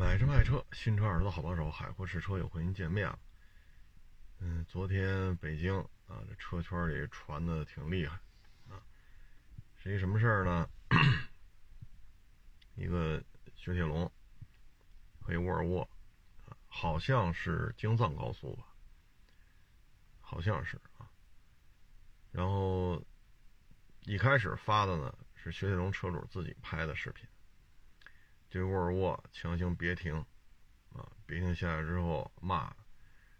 买车卖车，新车二手的好帮手，海阔试车又和您见面了。嗯，昨天北京啊，这车圈里传的挺厉害啊，是一什么事儿呢？一个雪铁龙和一沃尔沃，好像是京藏高速吧，好像是啊。然后一开始发的呢是雪铁龙车主自己拍的视频。这沃尔沃强行别停，啊，别停下来之后骂，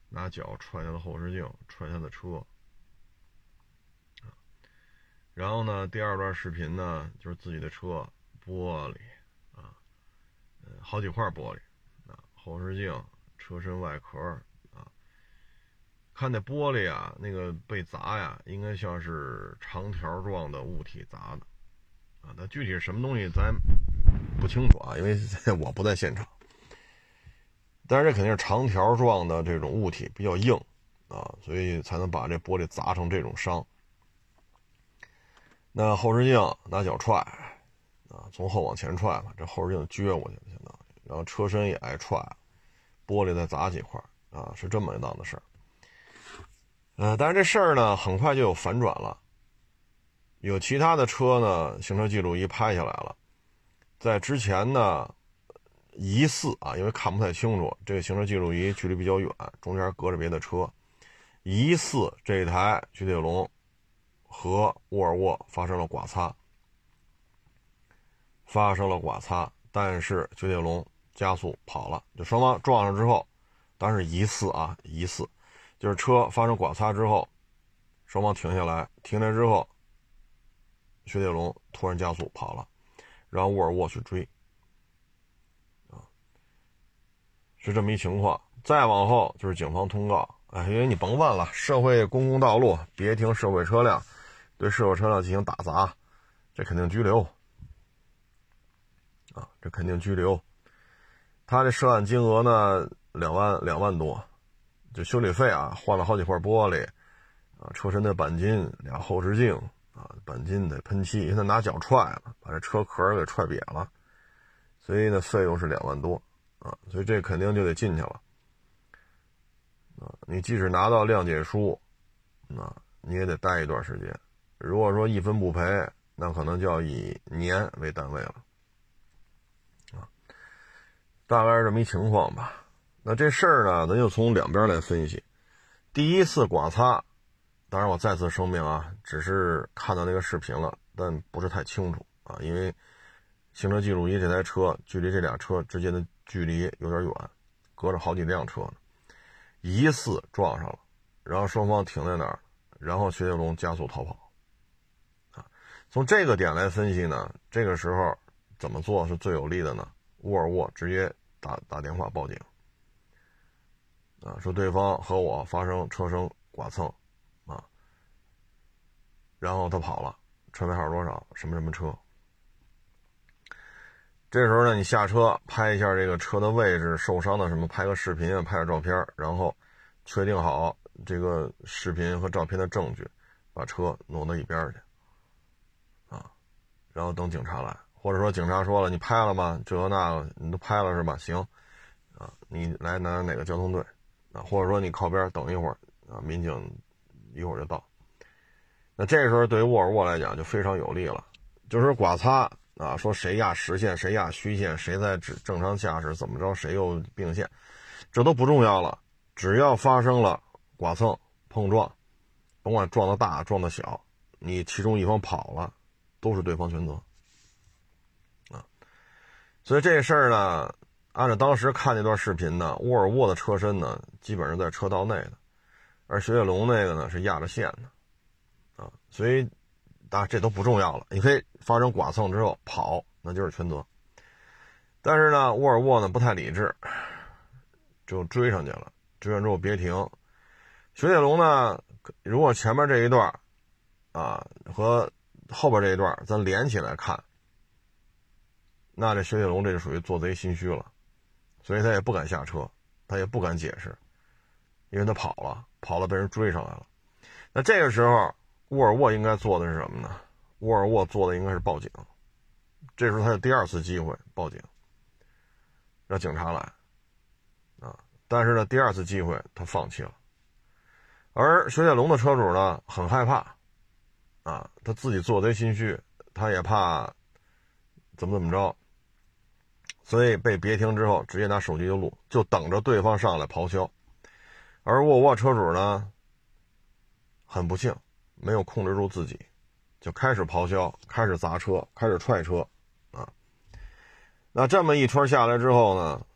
拿脚踹他的后视镜，踹他的车，然后呢，第二段视频呢，就是自己的车玻璃，啊，好几块玻璃，啊，后视镜、车身外壳，啊，看那玻璃啊，那个被砸呀，应该像是长条状的物体砸的，啊，那具体是什么东西咱。不清楚啊，因为我不在现场。但是这肯定是长条状的这种物体比较硬啊，所以才能把这玻璃砸成这种伤。那后视镜拿脚踹啊，从后往前踹嘛，这后视镜撅过去了，相当于，然后车身也挨踹，玻璃再砸几块啊，是这么一档子事儿。呃，但是这事儿呢，很快就有反转了，有其他的车呢，行车记录仪拍下来了。在之前呢，疑似啊，因为看不太清楚，这个行车记录仪距离比较远，中间隔着别的车，疑似这台雪铁龙和沃尔沃发生了剐擦，发生了剐擦，但是雪铁龙加速跑了，就双方撞上之后，但是疑似啊，疑似，就是车发生剐擦之后，双方停下来，停下来之后，雪铁龙突然加速跑了。让沃尔沃去追，啊，是这么一情况。再往后就是警方通告，哎，因为你甭问了，社会公共道路别停社会车辆，对社会车辆进行打砸，这肯定拘留，啊，这肯定拘留。他这涉案金额呢，两万两万多，就修理费啊，换了好几块玻璃，啊，车身的钣金，俩后视镜。啊，钣金得喷漆，因为他拿脚踹了，把这车壳给踹瘪了，所以呢，费用是两万多啊，所以这肯定就得进去了啊。你即使拿到谅解书，那你也得待一段时间。如果说一分不赔，那可能就要以年为单位了啊。大概是这么一情况吧。那这事儿呢，咱就从两边来分析。第一次剐擦。当然，我再次声明啊，只是看到那个视频了，但不是太清楚啊，因为行车记录仪这台车距离这俩车之间的距离有点远，隔着好几辆车呢，疑似撞上了，然后双方停在那儿，然后雪铁龙加速逃跑，啊，从这个点来分析呢，这个时候怎么做是最有利的呢？沃尔沃直接打打电话报警，啊，说对方和我发生车身剐蹭。然后他跑了，车牌号多少？什么什么车？这时候呢，你下车拍一下这个车的位置、受伤的什么，拍个视频，拍个照片，然后确定好这个视频和照片的证据，把车挪到一边去，啊，然后等警察来，或者说警察说了，你拍了吗？这个那个你都拍了是吧？行，啊，你来哪哪个交通队，啊，或者说你靠边等一会儿，啊，民警一会儿就到。那这时候对于沃尔沃来讲就非常有利了，就是剐擦啊，说谁压实线，谁压虚线，谁在正正常驾驶怎么着，谁又并线，这都不重要了，只要发生了剐蹭碰撞，甭管撞的大撞的小，你其中一方跑了，都是对方全责啊。所以这事儿呢，按照当时看那段视频呢，沃尔沃的车身呢基本上在车道内的，而雪铁龙那个呢是压着线的。啊，所以，当然这都不重要了。你可以发生剐蹭之后跑，那就是全责。但是呢，沃尔沃呢不太理智，就追上去了。追上之后别停。雪铁龙呢，如果前面这一段啊和后边这一段咱连起来看，那这雪铁龙这就属于做贼心虚了，所以他也不敢下车，他也不敢解释，因为他跑了，跑了被人追上来了。那这个时候。沃尔沃应该做的是什么呢？沃尔沃做的应该是报警，这时候他的第二次机会报警，让警察来，啊，但是呢，第二次机会他放弃了，而雪铁龙的车主呢很害怕，啊，他自己做贼心虚，他也怕怎么怎么着，所以被别停之后，直接拿手机就录，就等着对方上来咆哮，而沃尔沃车主呢，很不幸，没有控制住自己，就开始咆哮，开始砸车，开始踹车。啊那这么一圈下来之后呢，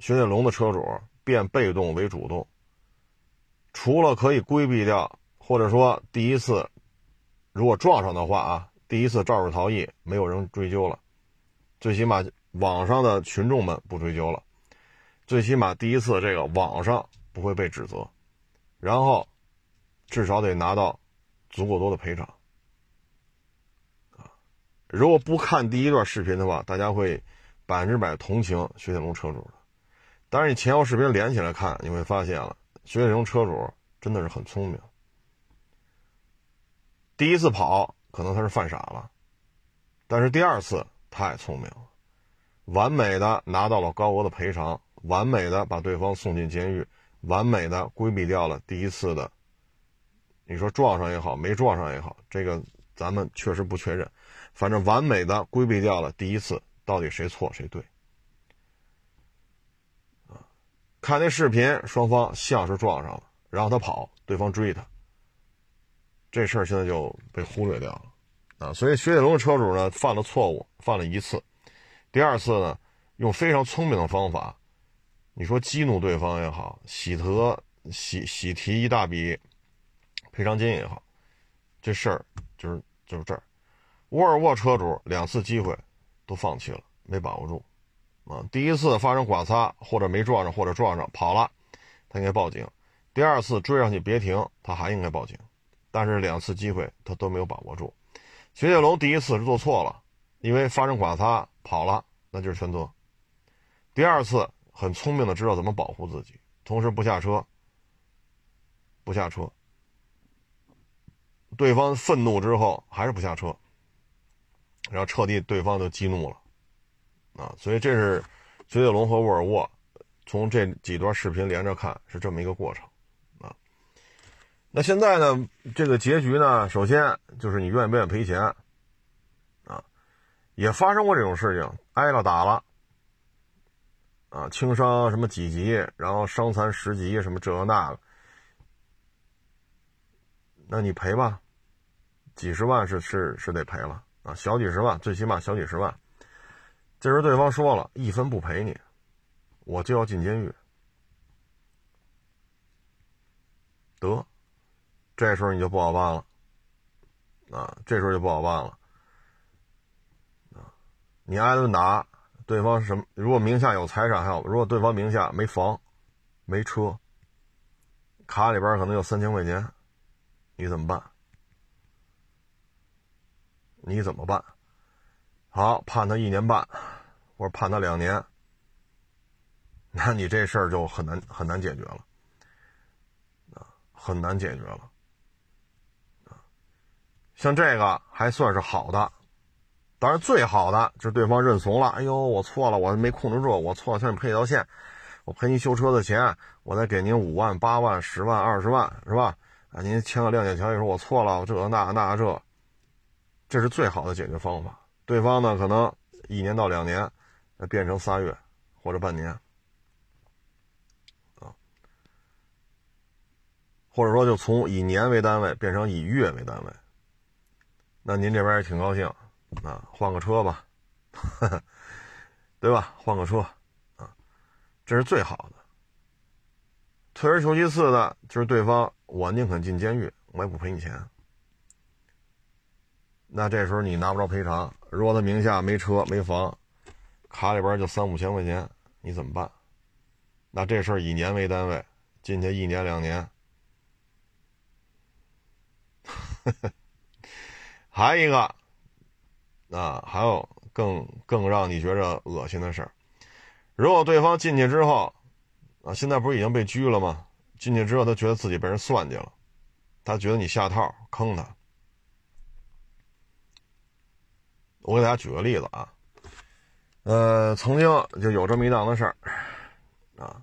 雪铁龙的车主变被动为主动，除了可以规避掉，或者说第一次如果撞上的话啊，第一次肇事逃逸没有人追究了，最起码网上的群众们不追究了，最起码第一次这个网上不会被指责，然后至少得拿到足够多的赔偿啊！如果不看第一段视频的话，大家会。百分之百同情雪铁龙车主的，但是你前后视频连起来看，你会发现了雪铁龙车主真的是很聪明。第一次跑可能他是犯傻了，但是第二次太聪明了，完美的拿到了高额的赔偿，完美的把对方送进监狱，完美的规避掉了第一次的，你说撞上也好，没撞上也好，这个咱们确实不确认，反正完美的规避掉了第一次。到底谁错谁对？啊，看那视频，双方像是撞上了，然后他跑，对方追他，这事儿现在就被忽略掉了，啊，所以雪铁龙的车主呢犯了错误，犯了一次，第二次呢用非常聪明的方法，你说激怒对方也好，喜得喜喜提一大笔赔偿金也好，这事儿就是就是这儿，沃尔沃车主两次机会。都放弃了，没把握住，啊，第一次发生剐擦或者没撞上或者撞上跑了，他应该报警；第二次追上去别停，他还应该报警。但是两次机会他都没有把握住。雪铁龙第一次是做错了，因为发生剐擦跑了，那就是全责。第二次很聪明的知道怎么保护自己，同时不下车，不下车。对方愤怒之后还是不下车。然后彻底对方就激怒了，啊，所以这是雪铁龙和沃尔沃从这几段视频连着看是这么一个过程，啊，那现在呢，这个结局呢，首先就是你愿不愿意赔钱，啊，也发生过这种事情，挨了打了，啊，轻伤什么几级，然后伤残十级什么这个那个，那你赔吧，几十万是是是得赔了。啊，小几十万，最起码小几十万。这时候对方说了一分不赔你，我就要进监狱。得，这时候你就不好办了。啊，这时候就不好办了。啊，你挨顿打，对方什么？如果名下有财产还有，如果对方名下没房、没车，卡里边可能有三千块钱，你怎么办？你怎么办？好，判他一年半，或者判他两年，那你这事儿就很难很难解决了，啊，很难解决了，啊，像这个还算是好的，当然最好的就是对方认怂了，哎呦，我错了，我没控制住，我错了，向你赔一条线，我赔您修车的钱，我再给您五万、八万、十万、二十万，是吧？啊，您签个谅解协议，说我错了，这那那这。这是最好的解决方法。对方呢，可能一年到两年，变成仨月或者半年，啊，或者说就从以年为单位变成以月为单位。那您这边也挺高兴，啊，换个车吧，对吧？换个车，啊，这是最好的。退而求其次的，就是对方我宁肯进监狱，我也不赔你钱。那这时候你拿不着赔偿，如果他名下没车没房，卡里边就三五千块钱，你怎么办？那这事儿以年为单位，进去一年两年。还一个，啊，还有更更让你觉着恶心的事儿，如果对方进去之后，啊，现在不是已经被拘了吗？进去之后，他觉得自己被人算计了，他觉得你下套坑他。我给大家举个例子啊，呃，曾经就有这么一档子事儿，啊，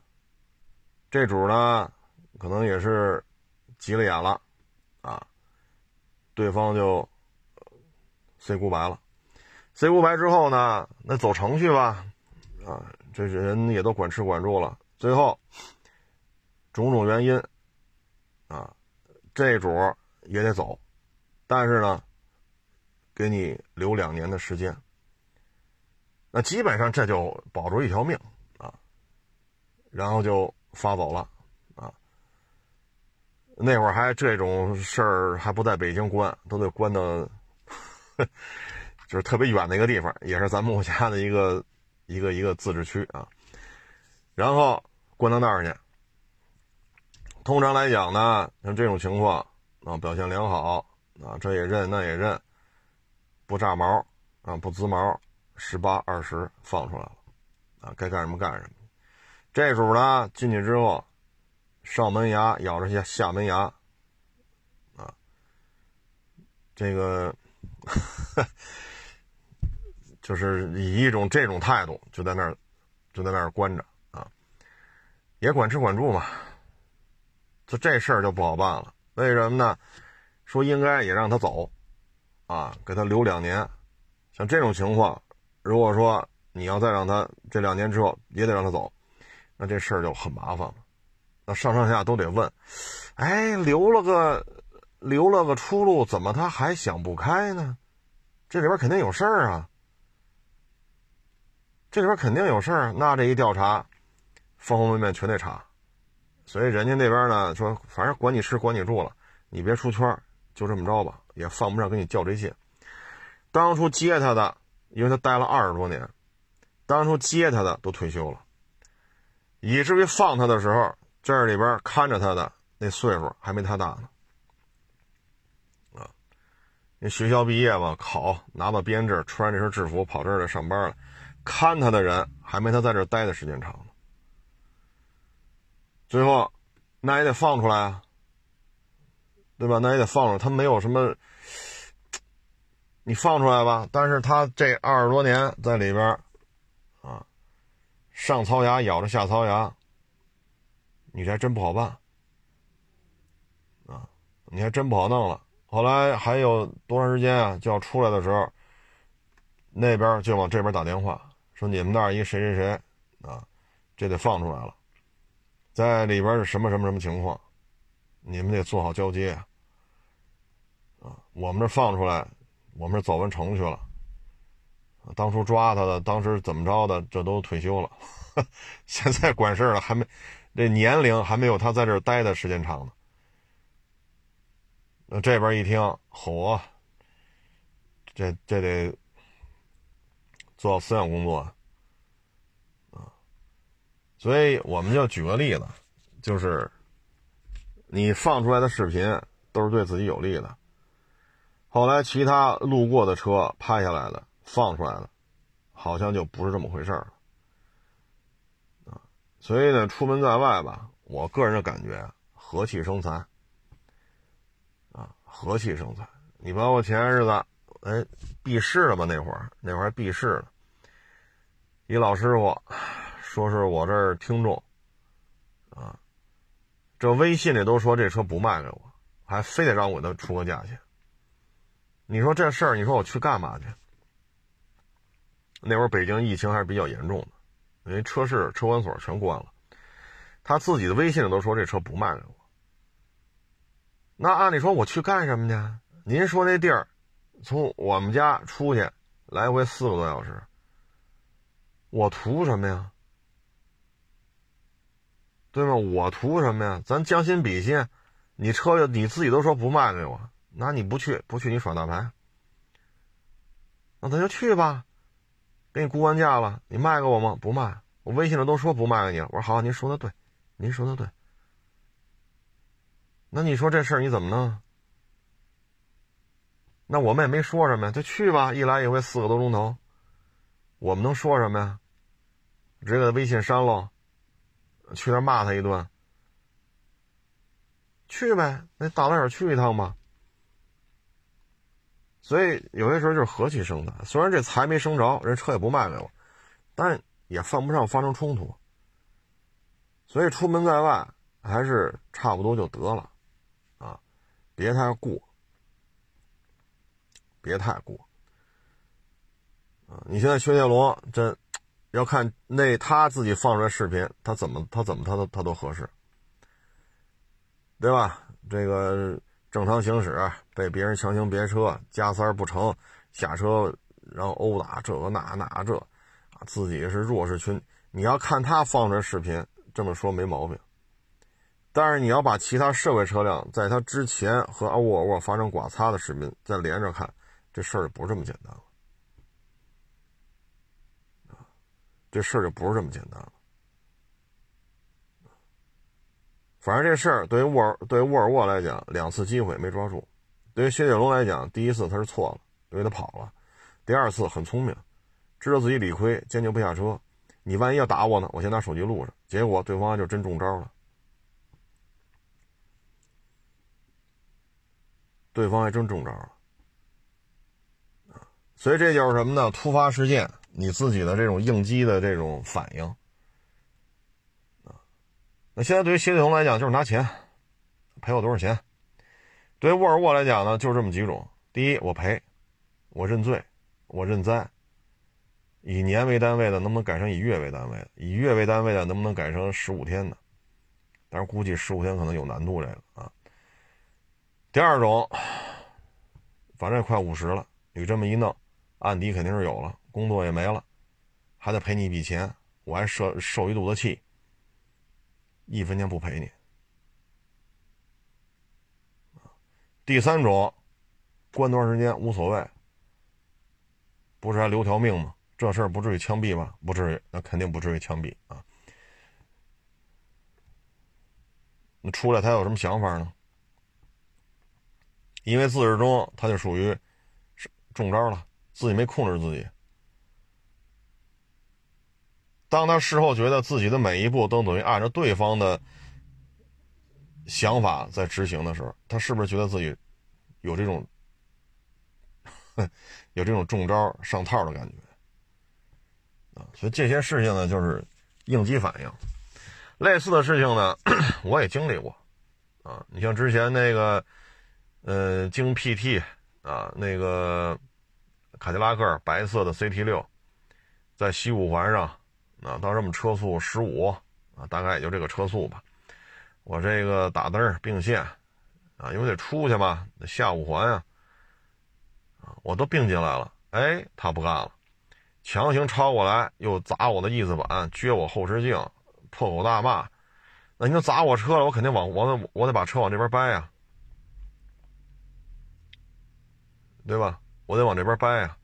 这主呢，可能也是急了眼了，啊，对方就 say goodbye 了，say goodbye 之后呢，那走程序吧，啊，这人也都管吃管住了，最后种种原因，啊，这主也得走，但是呢，给你留两年的时间。那基本上这就保住一条命啊，然后就发走了啊。那会儿还这种事儿还不在北京关，都得关到就是特别远的一个地方，也是咱们国家的一个一个一个自治区啊。然后关到那儿去。通常来讲呢，像这种情况啊，表现良好啊，这也认那也认，不炸毛啊，不滋毛。十八二十放出来了，啊，该干什么干什么。这主呢进去之后，上门牙咬着下下门牙，啊，这个 就是以一种这种态度就在那儿就在那儿关着啊，也管吃管住嘛。就这事儿就不好办了，为什么呢？说应该也让他走，啊，给他留两年。像这种情况。如果说你要再让他这两年之后也得让他走，那这事儿就很麻烦了。那上上下都得问，哎，留了个留了个出路，怎么他还想不开呢？这里边肯定有事儿啊！这里边肯定有事儿，那这一调查，方方面面全得查。所以人家那边呢说，反正管你吃管你住了，你别出圈，就这么着吧，也犯不上跟你较这些。当初接他的。因为他待了二十多年，当初接他的都退休了，以至于放他的时候，这里边看着他的那岁数还没他大呢。啊，那学校毕业吧，考拿到编制，穿这身制服跑这儿来上班了，看他的人还没他在这待的时间长呢。最后，那也得放出来啊，对吧？那也得放出来，他没有什么。你放出来吧，但是他这二十多年在里边啊，上槽牙咬着下槽牙，你这还真不好办，啊，你还真不好弄了。后来还有多长时间啊？就要出来的时候，那边就往这边打电话，说你们那儿一谁谁谁啊，这得放出来了，在里边是什么什么什么情况，你们得做好交接啊，我们这放出来。我们是走完程序了，当初抓他的，当时怎么着的，这都退休了，现在管事了，还没，这年龄还没有他在这儿待的时间长呢。那这边一听，吼，这这得做思想工作啊，所以我们就举个例子，就是你放出来的视频都是对自己有利的。后来，其他路过的车拍下来的、放出来的，好像就不是这么回事了，所以呢，出门在外吧，我个人的感觉，和气生财，啊，和气生财。你包括前些日子，哎，闭市了吧？那会儿，那会儿还闭市了。一老师傅说是我这儿听众，啊，这微信里都说这车不卖给我，还非得让我给他出个价钱。你说这事儿，你说我去干嘛去？那会儿北京疫情还是比较严重的，因为车市、车管所全关了。他自己的微信里都说这车不卖给我。那按理说我去干什么去？您说那地儿，从我们家出去来回四个多小时，我图什么呀？对吗？我图什么呀？咱将心比心，你车你自己都说不卖给我。那你不去，不去你耍大牌，那咱就去吧，给你估完价了，你卖给我吗？不卖，我微信上都说不卖给你了。我说好，您说的对，您说的对。那你说这事儿你怎么弄？那我们也没说什么呀，就去吧，一来一回四个多钟头，我们能说什么呀？直接给微信删了，去那骂他一顿，去呗，那大老远去一趟吧。所以有些时候就是和气生财，虽然这财没生着，人车也不卖给我，但也犯不上发生冲突。所以出门在外还是差不多就得了，啊，别太过，别太过。啊，你现在薛铁龙真要看那他自己放出来视频，他怎么他怎么他都他都合适，对吧？这个正常行驶被别人强行别车加塞不成，下车然后殴打这个那那这，啊，自己是弱势群。你要看他放出来视频，这么说没毛病。但是你要把其他社会车辆在他之前和沃尔沃发生剐擦的视频再连着看，这事儿就不是这么简单了。这事儿就不是这么简单了。反正这事儿对于沃尔对于沃尔沃来讲，两次机会没抓住；对于雪铁龙来讲，第一次他是错了，因为他跑了；第二次很聪明，知道自己理亏，坚决不下车。你万一要打我呢？我先拿手机录着。结果对方就真中招了，对方还真中招了。所以这就是什么呢？突发事件。你自己的这种应激的这种反应，那现在对于雪铁龙来讲就是拿钱赔我多少钱？对于沃尔沃来讲呢，就是这么几种：第一，我赔，我认罪，我认栽。以年为单位的，能不能改成以月为单位？以月为单位的，能不能改成十五天的？但是估计十五天可能有难度，这个啊。第二种，反正也快五十了，你这么一弄，案底肯定是有了。工作也没了，还得赔你一笔钱，我还受受一肚子气，一分钱不赔你。第三种，关多长时间无所谓，不是还留条命吗？这事儿不至于枪毙吧？不至于，那肯定不至于枪毙啊。那出来他有什么想法呢？因为自始至终他就属于中招了，自己没控制自己。当他事后觉得自己的每一步都等于按照对方的想法在执行的时候，他是不是觉得自己有这种有这种中招上套的感觉啊？所以这些事情呢，就是应激反应。类似的事情呢，我也经历过啊。你像之前那个呃，京 PT 啊，那个凯迪拉克白色的 CT 六，在西五环上。啊，当时我们车速十五啊，大概也就这个车速吧。我这个打灯并线啊，因为得出去嘛，下五环呀，啊，我都并进来了。哎，他不干了，强行超过来，又砸我的翼子板，撅我后视镜，破口大骂。那你就砸我车了，我肯定往我得我得把车往这边掰呀，对吧？我得往这边掰呀。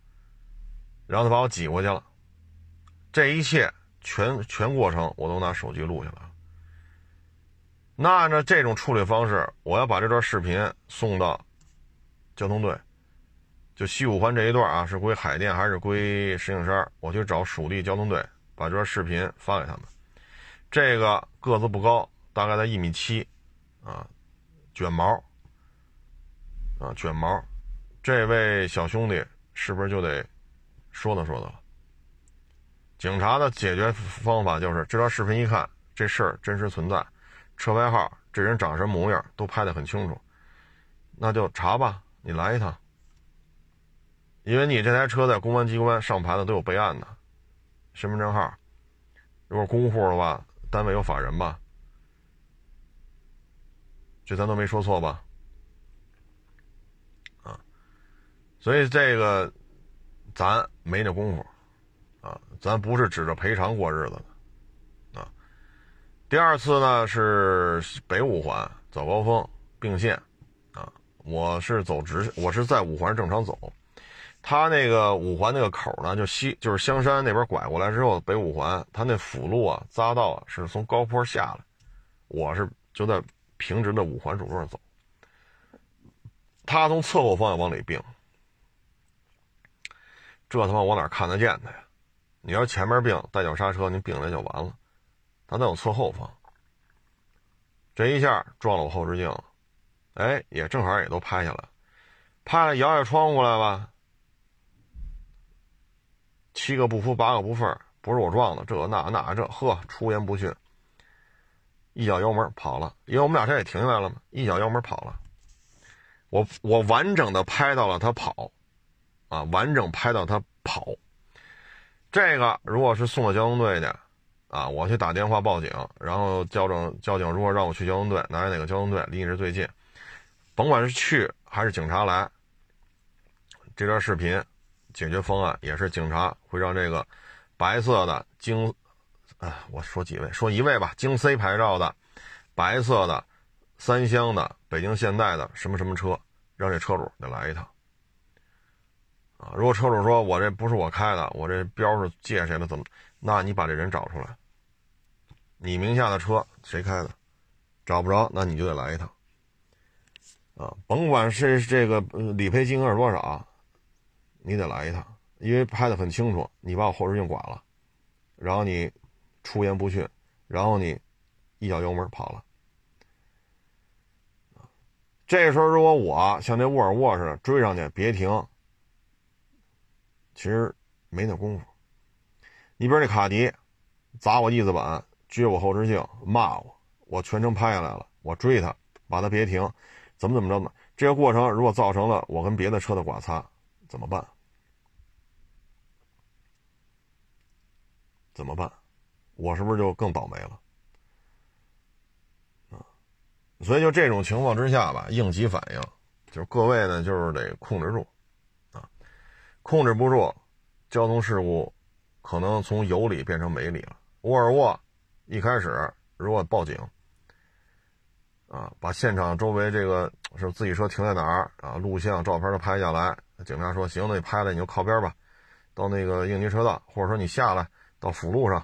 然后他把我挤过去了，这一切。全全过程我都拿手机录下来。那按照这种处理方式，我要把这段视频送到交通队，就西五环这一段啊，是归海淀还是归石景山？我去找属地交通队，把这段视频发给他们。这个个子不高，大概在一米七，啊，卷毛，啊，卷毛，这位小兄弟是不是就得说道说道了？警察的解决方法就是这段视频一看，这事儿真实存在，车牌号，这人长什么模样都拍得很清楚，那就查吧，你来一趟，因为你这台车在公安机关上牌的都有备案的，身份证号，如果公户的话，单位有法人吧，这咱都没说错吧？啊，所以这个咱没那功夫。咱不是指着赔偿过日子的，啊。第二次呢是北五环早高峰并线，啊，我是走直，我是在五环正常走，他那个五环那个口呢，就西就是香山那边拐过来之后，北五环他那辅路啊匝道是从高坡下来，我是就在平直的五环主路上走，他从侧后方向往里并，这他妈我哪看得见他呀？你要前面并带脚刹车，你并来就完了。他在我侧后方，这一下撞了我后视镜，哎，也正好也都拍下来，拍了摇下窗户来吧。七个不服八个不忿，不是我撞的，这那那这，呵，出言不逊，一脚油门跑了，因为我们俩车也停下来了嘛，一脚油门跑了，我我完整的拍到了他跑，啊，完整拍到他跑，这个如果是送到交通队去，啊，我去打电话报警，然后交警交警如果让我去交通队，哪有哪个交通队离你是最近，甭管是去还是警察来，这段视频。解决方案也是警察会让这个白色的京，啊，我说几位，说一位吧，京 C 牌照的白色的三厢的北京现代的什么什么车，让这车主得来一趟。啊，如果车主说我这不是我开的，我这标是借谁的，怎么？那你把这人找出来，你名下的车谁开的？找不着，那你就得来一趟。啊，甭管是这个理赔金额是多少。你得来一趟，因为拍的很清楚，你把我后视镜剐了，然后你出言不逊，然后你一脚油门跑了。这时候如果我像那沃尔沃似的追上去，别停，其实没那功夫。你比如那卡迪砸我翼子板，撅我后视镜，骂我，我全程拍下来了，我追他，把他别停，怎么怎么着呢？这个过程如果造成了我跟别的车的剐擦，怎么办？怎么办？我是不是就更倒霉了？啊，所以就这种情况之下吧，应急反应就是各位呢，就是得控制住，控制不住，交通事故可能从有理变成没理了。沃尔沃一开始如果报警啊，把现场周围这个是自己车停在哪儿啊，录像、照片都拍下来，警察说行，那你拍了你就靠边吧，到那个应急车道，或者说你下来。到辅路上，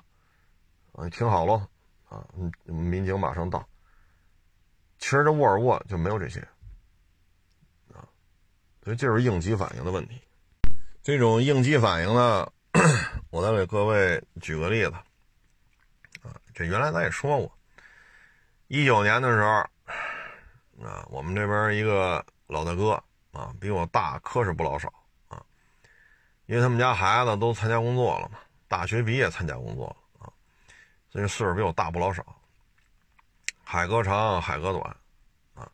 啊，你停好喽，啊，民警马上到。其实这沃尔沃就没有这些，啊，所以这是应急反应的问题。这种应激反应呢，我再给各位举个例子，啊，这原来咱也说过，一九年的时候，啊，我们这边一个老大哥，啊，比我大可是不老少，啊，因为他们家孩子都参加工作了嘛。大学毕业参加工作了啊，所以岁数比我大不老少。海哥长，海哥短，啊，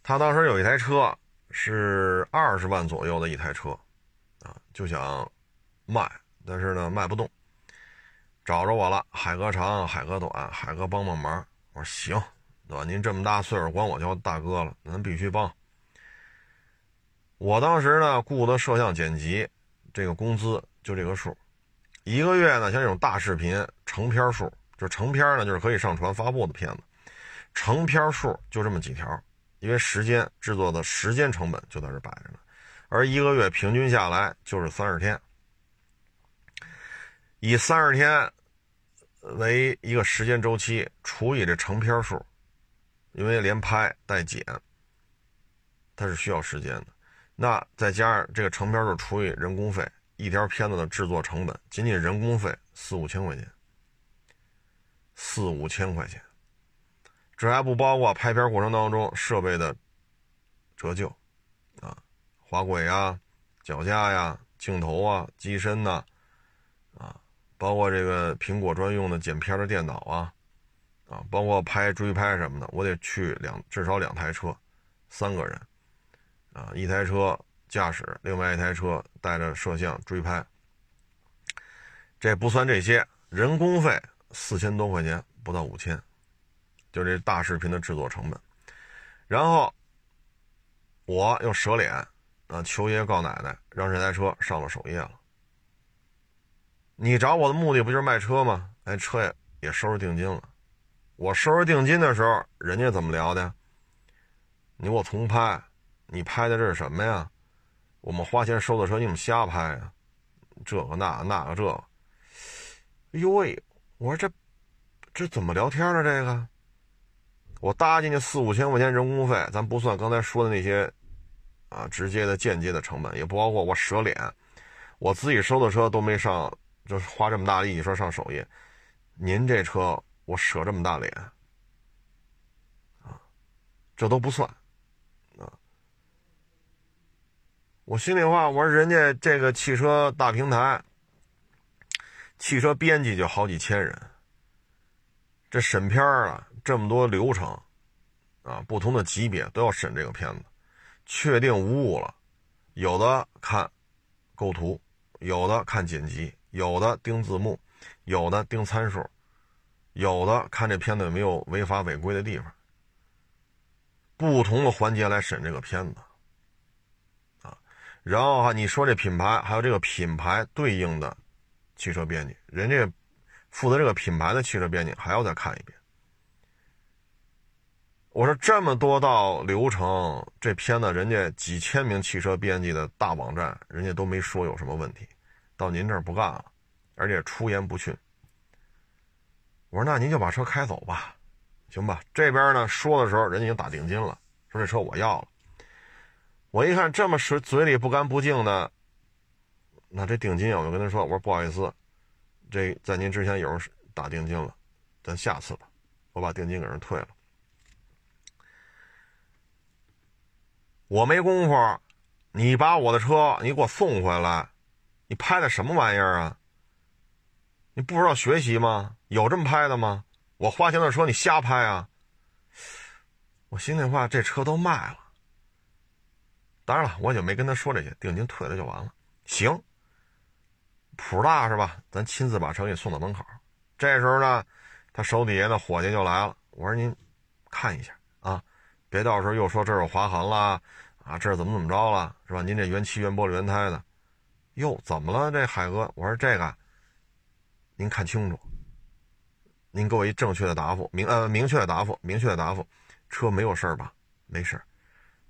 他当时有一台车是二十万左右的一台车，就想卖，但是呢卖不动，找着我了。海哥长，海哥短，海哥帮帮忙。我说行，对吧？您这么大岁数，管我叫大哥了，咱必须帮。我当时呢雇的摄像剪辑，这个工资就这个数。一个月呢，像这种大视频成片数，就成片呢，就是可以上传发布的片子，成片数就这么几条，因为时间制作的时间成本就在这摆着呢，而一个月平均下来就是三十天，以三十天为一个时间周期除以这成片数，因为连拍带剪，它是需要时间的，那再加上这个成片数除以人工费。一条片子的制作成本，仅仅人工费四五千块钱，四五千块钱，这还不包括拍片过程当中设备的折旧，滑轨啊、脚架呀、镜头啊、机身呐，啊，包括这个苹果专用的剪片的电脑啊，啊，包括拍追拍什么的，我得去两至少两台车，三个人，啊，一台车。驾驶另外一台车带着摄像追拍，这不算这些人工费四千多块钱，不到五千，就这大视频的制作成本。然后我又舍脸啊，求爷爷告奶奶，让这台车上了首页了。你找我的目的不就是卖车吗？哎，车也也收拾定金了。我收拾定金的时候，人家怎么聊的？你给我重拍，你拍的这是什么呀？我们花钱收的车，你们瞎拍啊？这个那那个这个，哎呦喂！我说这这怎么聊天呢？这个我搭进去四五千块钱人工费，咱不算刚才说的那些啊直接的、间接的成本，也不包括我舍脸，我自己收的车都没上，就是花这么大力气说上首页，您这车我舍这么大脸啊，这都不算。我心里话，我说人家这个汽车大平台，汽车编辑就好几千人，这审片啊，这么多流程，啊，不同的级别都要审这个片子，确定无误了，有的看构图，有的看剪辑，有的盯字幕，有的盯参数，有的看这片子有没有违法违规的地方，不同的环节来审这个片子，啊，然后哈，你说这品牌还有这个品牌对应的。汽车编辑，人家负责这个品牌的汽车编辑还要再看一遍。我说这么多道流程，这片子人家几千名汽车编辑的大网站，人家都没说有什么问题，到您这儿不干了，而且出言不逊。我说那您就把车开走吧，行吧？这边呢说的时候，人家已经打定金了，说这车我要了。我一看这么水嘴里不干不净的。那这定金，我就跟他说：“我说不好意思，这在您之前有人打定金了，咱下次吧，我把定金给人退了。我没工夫，你把我的车你给我送回来，你拍的什么玩意儿啊？你不知道学习吗？有这么拍的吗？我花钱的车你瞎拍啊？我心里话，这车都卖了。当然了，我就没跟他说这些，定金退了就完了。行。”谱大是吧？咱亲自把车给送到门口。这时候呢，他手底下的伙计就来了。我说您看一下，别到时候又说这有划痕了啊，这怎么怎么着了是吧？您这原漆、原玻璃、原胎的，哟，怎么了这海哥？我说这个，您看清楚，您给我一正确的答复，明呃明确的答复，明确的答复，车没有事儿吧？没事。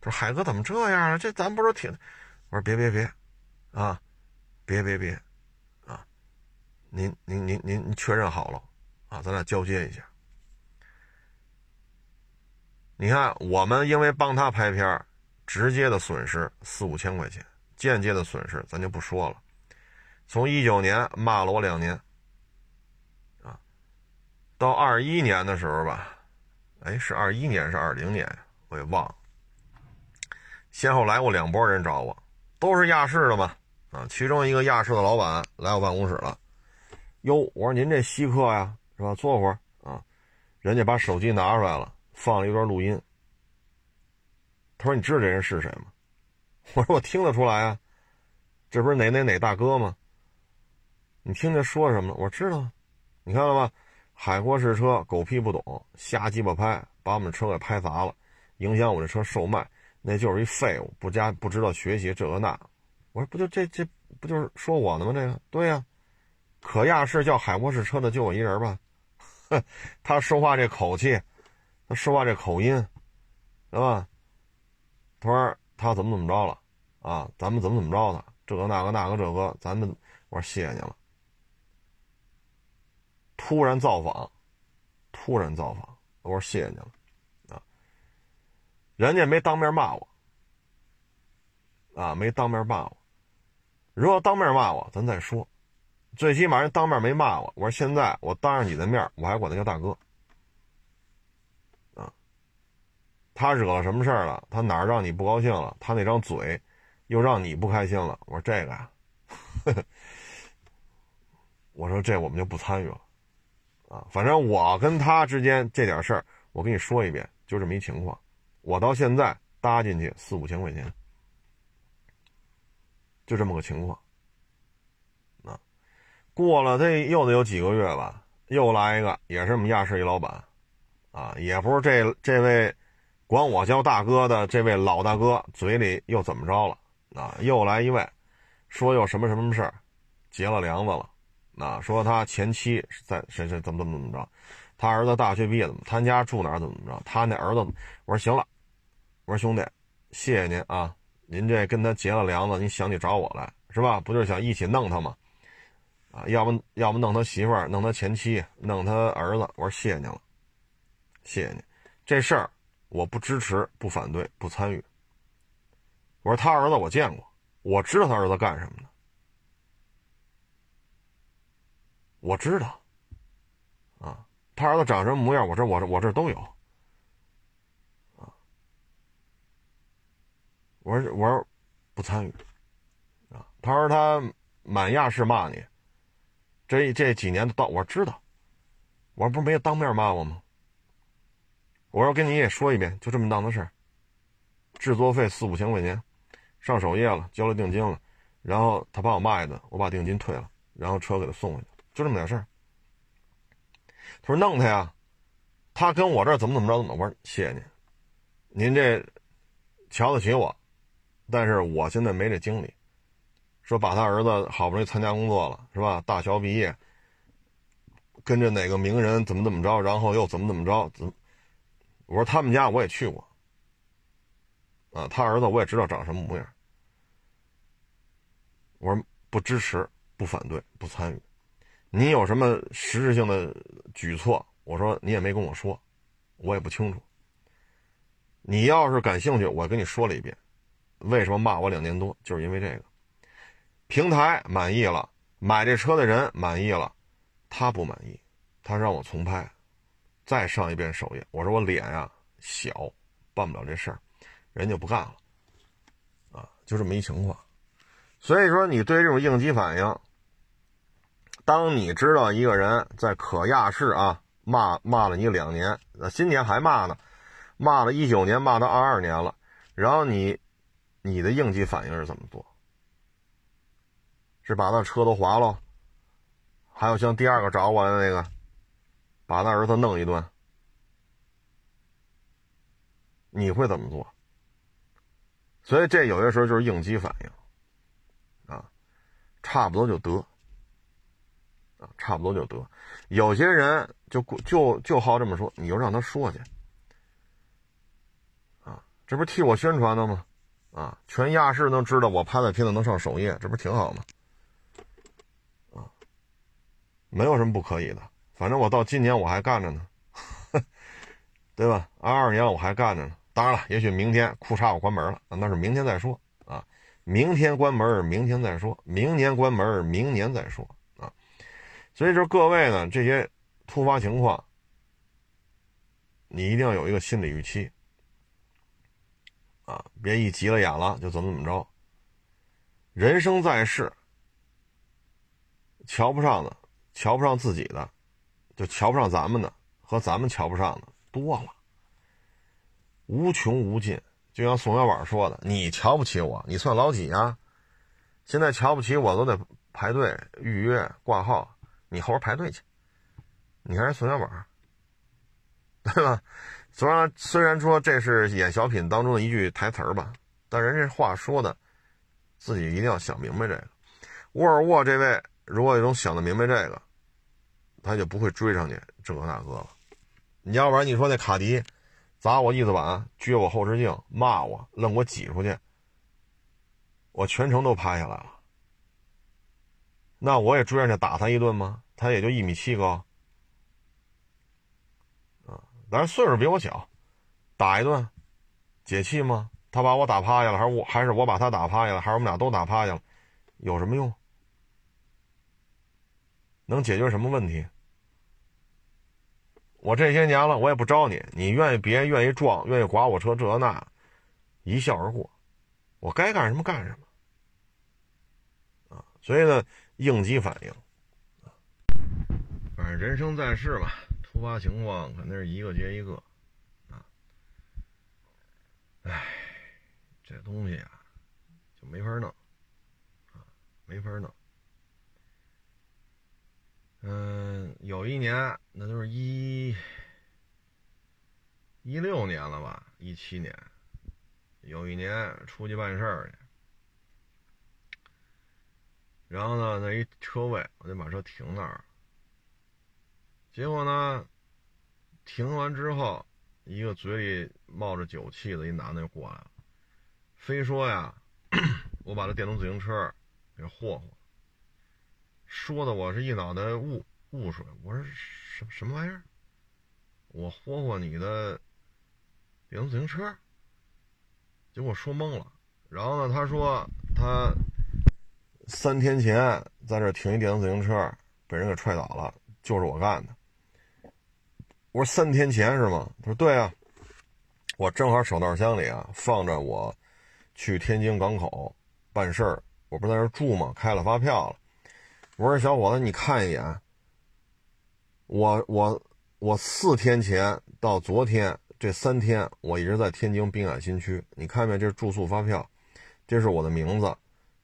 他说海哥怎么这样啊？这咱不是挺……我说别别别，啊，别别别。您您您您您确认好了啊，咱俩交接一下。你看，我们因为帮他拍片直接的损失四五千块钱，间接的损失咱就不说了。从一九年骂了我两年，啊，到二一年的时候吧，哎，是二一年是二零年，我也忘了。先后来过两拨人找我，都是亚视的嘛，啊，其中一个亚视的老板来我办公室了。哟，我说您这稀客呀，是吧？坐会儿啊，人家把手机拿出来了，放了一段录音。他说：“你知道这人是谁吗？” 我说：“我听得出来啊，这不是哪哪哪大哥吗？”你听见说什么了？我知道，你看了吧？海阔试车狗屁不懂，瞎鸡巴拍，把我们车给拍砸了，影响我这车售卖，那就是一废物，不加不知道学习这个那。我说：“不就这这不就是说我呢吗？这个对呀。”可亚市叫海沃士车的就我一人吧，哼，他说话这口气，他说话这口音，对吧？他说他怎么怎么着了啊？咱们怎么怎么着的？这个那个那个这个，咱们我说谢谢你了。突然造访，突然造访，我说谢谢你了啊。人家没当面骂我啊，没当面骂我。如果当面骂我，咱再说。最起码人当面没骂我，我说现在我当着你的面，我还管他叫大哥，啊，他惹了什么事儿了？他哪儿让你不高兴了？他那张嘴又让你不开心了？我说这个呀，我说这我们就不参与了，啊，反正我跟他之间这点事儿，我跟你说一遍，就这么一情况，我到现在搭进去四五千块钱，就这么个情况。啊过了这又得有几个月吧，又来一个，也是我们亚视一老板，啊，也不是这这位管我叫大哥的这位老大哥嘴里又怎么着了啊？又来一位，说又什么什么事儿，结了梁子了，啊，说他前妻在谁谁怎么怎么怎么着，他儿子大学毕业怎么，他家住哪儿怎么怎么着，他那儿子，我说行了，我说兄弟，谢谢您啊，您这跟他结了梁子，您想起找我来是吧？不就是想一起弄他吗？啊，要不要不弄他媳妇儿，弄他前妻，弄他儿子。我说谢谢您了，谢谢您。这事儿我不支持，不反对，不参与。我说他儿子我见过，我知道他儿子干什么的，我知道。啊，他儿子长什么模样，我这我这我这都有。啊，我说我说不参与。啊，他说他满亚市骂你。这这几年都到，我知道，我不是没有当面骂我吗？我说跟你也说一遍，就这么档子事儿。制作费四五千块钱，上首页了，交了定金了，然后他把我骂一顿，我把定金退了，然后车给他送回去，就这么点事儿。他说弄他呀，他跟我这怎么怎么着怎么，我说谢谢您，您这瞧得起我，但是我现在没这精力。说把他儿子好不容易参加工作了，是吧？大学毕业，跟着哪个名人怎么怎么着，然后又怎么怎么着？怎？我说他们家我也去过，啊，他儿子我也知道长什么模样。我说不支持，不反对，不参与。你有什么实质性的举措？我说你也没跟我说，我也不清楚。你要是感兴趣，我跟你说了一遍，为什么骂我两年多，就是因为这个。平台满意了，买这车的人满意了，他不满意，他让我重拍，再上一遍首页。我说我脸呀小，办不了这事儿，人就不干了，啊，就这么一情况。所以说，你对这种应激反应，当你知道一个人在可亚市啊骂骂了你两年，那今年还骂呢，骂了一九年，骂到二二年了，然后你你的应激反应是怎么做？是把那车都划了，还有像第二个找我的那个，把他儿子弄一顿，你会怎么做？所以这有些时候就是应激反应，啊，差不多就得，啊，差不多就得。有些人就就就好这么说，你就让他说去，啊，这不是替我宣传的吗？啊，全亚视都知道我拍的片子能上首页，这不是挺好吗？啊没有什么不可以的，反正我到今年我还干着呢，对吧？二二年我还干着呢。当然了，也许明天裤衩我关门了，那是明天再说啊。明天关门，明天再说；明年关门，明年再说啊。所以说，各位呢，这些突发情况，你一定要有一个心理预期啊，别一急了眼了就怎么怎么着。人生在世，瞧不上的。瞧不上自己的，就瞧不上咱们的，和咱们瞧不上的多了，无穷无尽。就像宋小宝说的：“你瞧不起我，你算老几啊？现在瞧不起我都得排队预约挂号，你后边排队去。你看人宋小宝，对吧？虽然虽然说这是演小品当中的一句台词吧，但人这话说的，自己一定要想明白这个。沃尔沃这位。”如果能想得明白这个，他就不会追上去这个那个了。你要不然你说那卡迪砸我翼子板、撅我后视镜、骂我、愣给我挤出去，我全程都拍下来了。那我也追上去打他一顿吗？他也就一米七高，啊，但是岁数比我小，打一顿解气吗？他把我打趴下了，还是我还是我把他打趴下了，还是我们俩都打趴下了，有什么用？能解决什么问题？我这些年了，我也不招你，你愿意别愿意撞，愿意刮我车这那，一笑而过。我该干什么干什么啊！所以呢，应急反应反正人生在世嘛，突发情况肯定是一个接一个啊。哎，这东西啊，就没法弄啊，没法弄。嗯，有一年，那就是一一六年了吧，一七年，有一年出去办事儿去，然后呢，那一车位，我就把车停那儿。结果呢，停完之后，一个嘴里冒着酒气的一男的就过来了，非说呀，我把这电动自行车给霍霍。说的我是一脑袋雾雾水，我说什什么玩意儿？我霍霍你的电动自行车，结果说懵了。然后呢，他说他三天前在这停一电动自行车，被人给踹倒了，就是我干的。我说三天前是吗？他说对啊，我正好手套箱里啊放着我去天津港口办事儿，我不是在这住吗？开了发票了。我说小伙子，你看一眼，我我我四天前到昨天这三天，我一直在天津滨海新区。你看没？这是住宿发票，这是我的名字，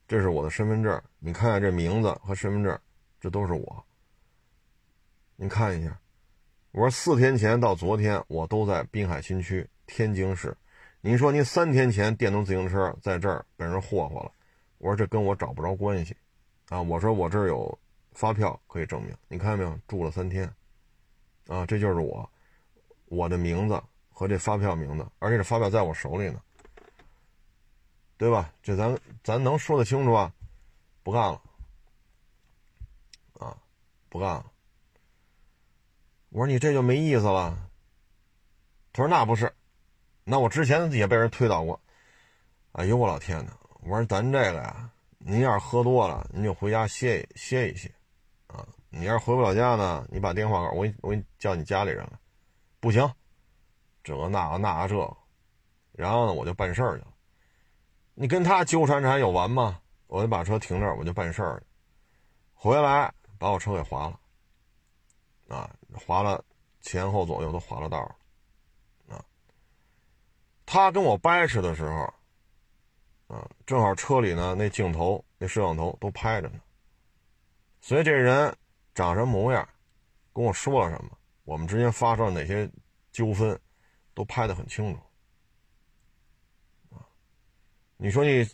这是我的身份证。你看看这名字和身份证，这都是我。你看一下，我说四天前到昨天，我都在滨海新区天津市。您说您三天前电动自行车在这儿被人霍霍了，我说这跟我找不着关系。啊，我说我这儿有发票可以证明，你看见没有？住了三天，啊，这就是我，我的名字和这发票名字，而且这发票在我手里呢，对吧？这咱咱能说得清楚啊？不干了，啊，不干了。我说你这就没意思了。他说那不是，那我之前也被人推倒过。哎呦我老天哪！我说咱这个呀。您要是喝多了，您就回家歇一歇一歇，啊！你要是回不了家呢，你把电话我给我给你叫你家里人来，不行，这个那个那个这，然后呢我就办事儿去了。你跟他纠缠缠有完吗？我就把车停这儿，我就办事儿去，回来把我车给划了，啊，划了前后左右都划了道啊。他跟我掰扯的时候。啊，正好车里呢，那镜头、那摄像头都拍着呢，所以这人长什么模样，跟我说了什么，我们之间发生了哪些纠纷，都拍得很清楚。啊，你说你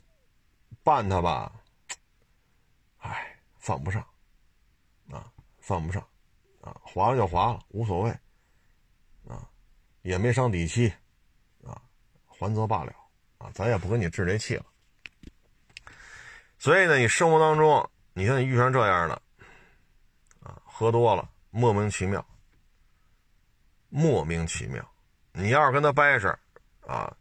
办他吧，哎，犯不上，啊，犯不上，啊，划了就划了，无所谓，啊，也没伤底气，啊，还则罢了。啊，咱也不跟你置这气了。所以呢，你生活当中，你看你遇上这样的，啊，喝多了，莫名其妙，莫名其妙。你要是跟他掰扯，啊，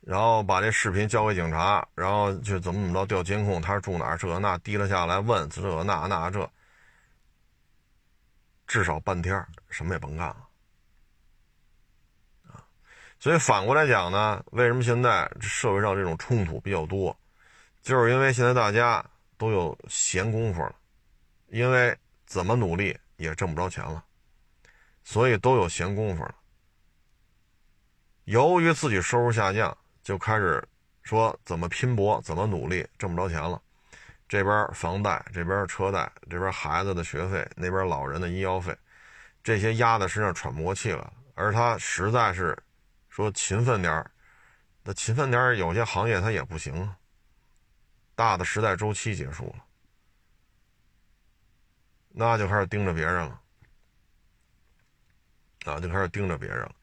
然后把这视频交给警察，然后就怎么怎么着调监控，他是住哪儿，这那提了下来问这那那这，至少半天什么也甭干了。所以反过来讲呢，为什么现在社会上这种冲突比较多？就是因为现在大家都有闲工夫了，因为怎么努力也挣不着钱了，所以都有闲工夫了。由于自己收入下降，就开始说怎么拼搏，怎么努力，挣不着钱了。这边房贷，这边车贷，这边孩子的学费，那边老人的医药费，这些压在身上喘不过气了，而他实在是。说勤奋点儿，那勤奋点儿，有些行业它也不行啊。大的时代周期结束了，那就开始盯着别人了，啊，就开始盯着别人了。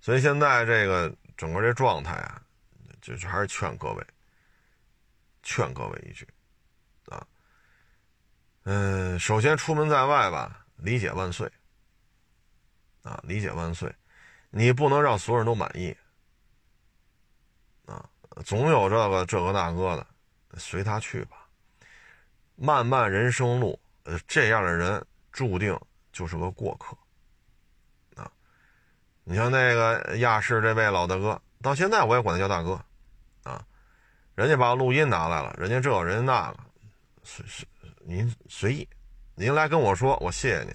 所以现在这个整个这状态啊，就是还是劝各位，劝各位一句，啊，嗯，首先出门在外吧，理解万岁，啊，理解万岁。你不能让所有人都满意，啊，总有这个这个那个的，随他去吧。漫漫人生路，呃，这样的人注定就是个过客，啊，你像那个亚视这位老大哥，到现在我也管他叫大哥，啊，人家把录音拿来了，人家这，人家那个，随随您随意，您来跟我说，我谢谢您。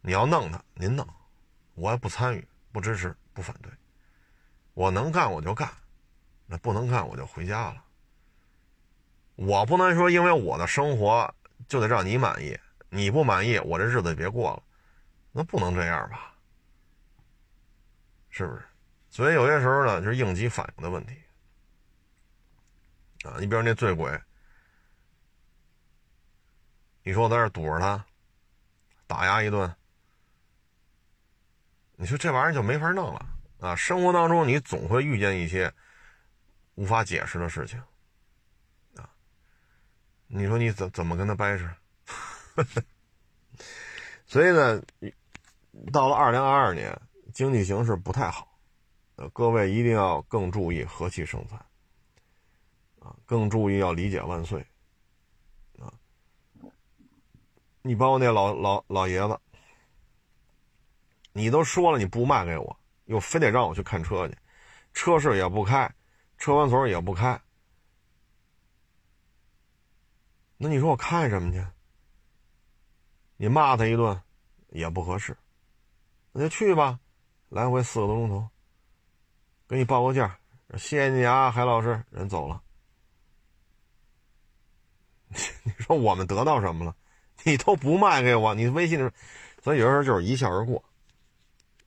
你要弄他，您弄，我也不参与。不支持，不反对，我能干我就干，那不能干我就回家了。我不能说因为我的生活就得让你满意，你不满意我这日子也别过了，那不能这样吧？是不是？所以有些时候呢，就是应急反应的问题啊。你比如那醉鬼，你说我在这堵着他，打压一顿。你说这玩意儿就没法弄了啊！生活当中你总会遇见一些无法解释的事情啊！你说你怎怎么跟他掰扯？所以呢，到了二零二二年，经济形势不太好，呃，各位一定要更注意和气生财啊，更注意要理解万岁啊！你包括那老老老爷子。你都说了你不卖给我，又非得让我去看车去，车市也不开，车管所也不开，那你说我看什么去？你骂他一顿也不合适，那就去吧，来回四个多钟头，给你报个价，谢谢你啊，海老师，人走了。你说我们得到什么了？你都不卖给我，你微信里，所以有时候就是一笑而过，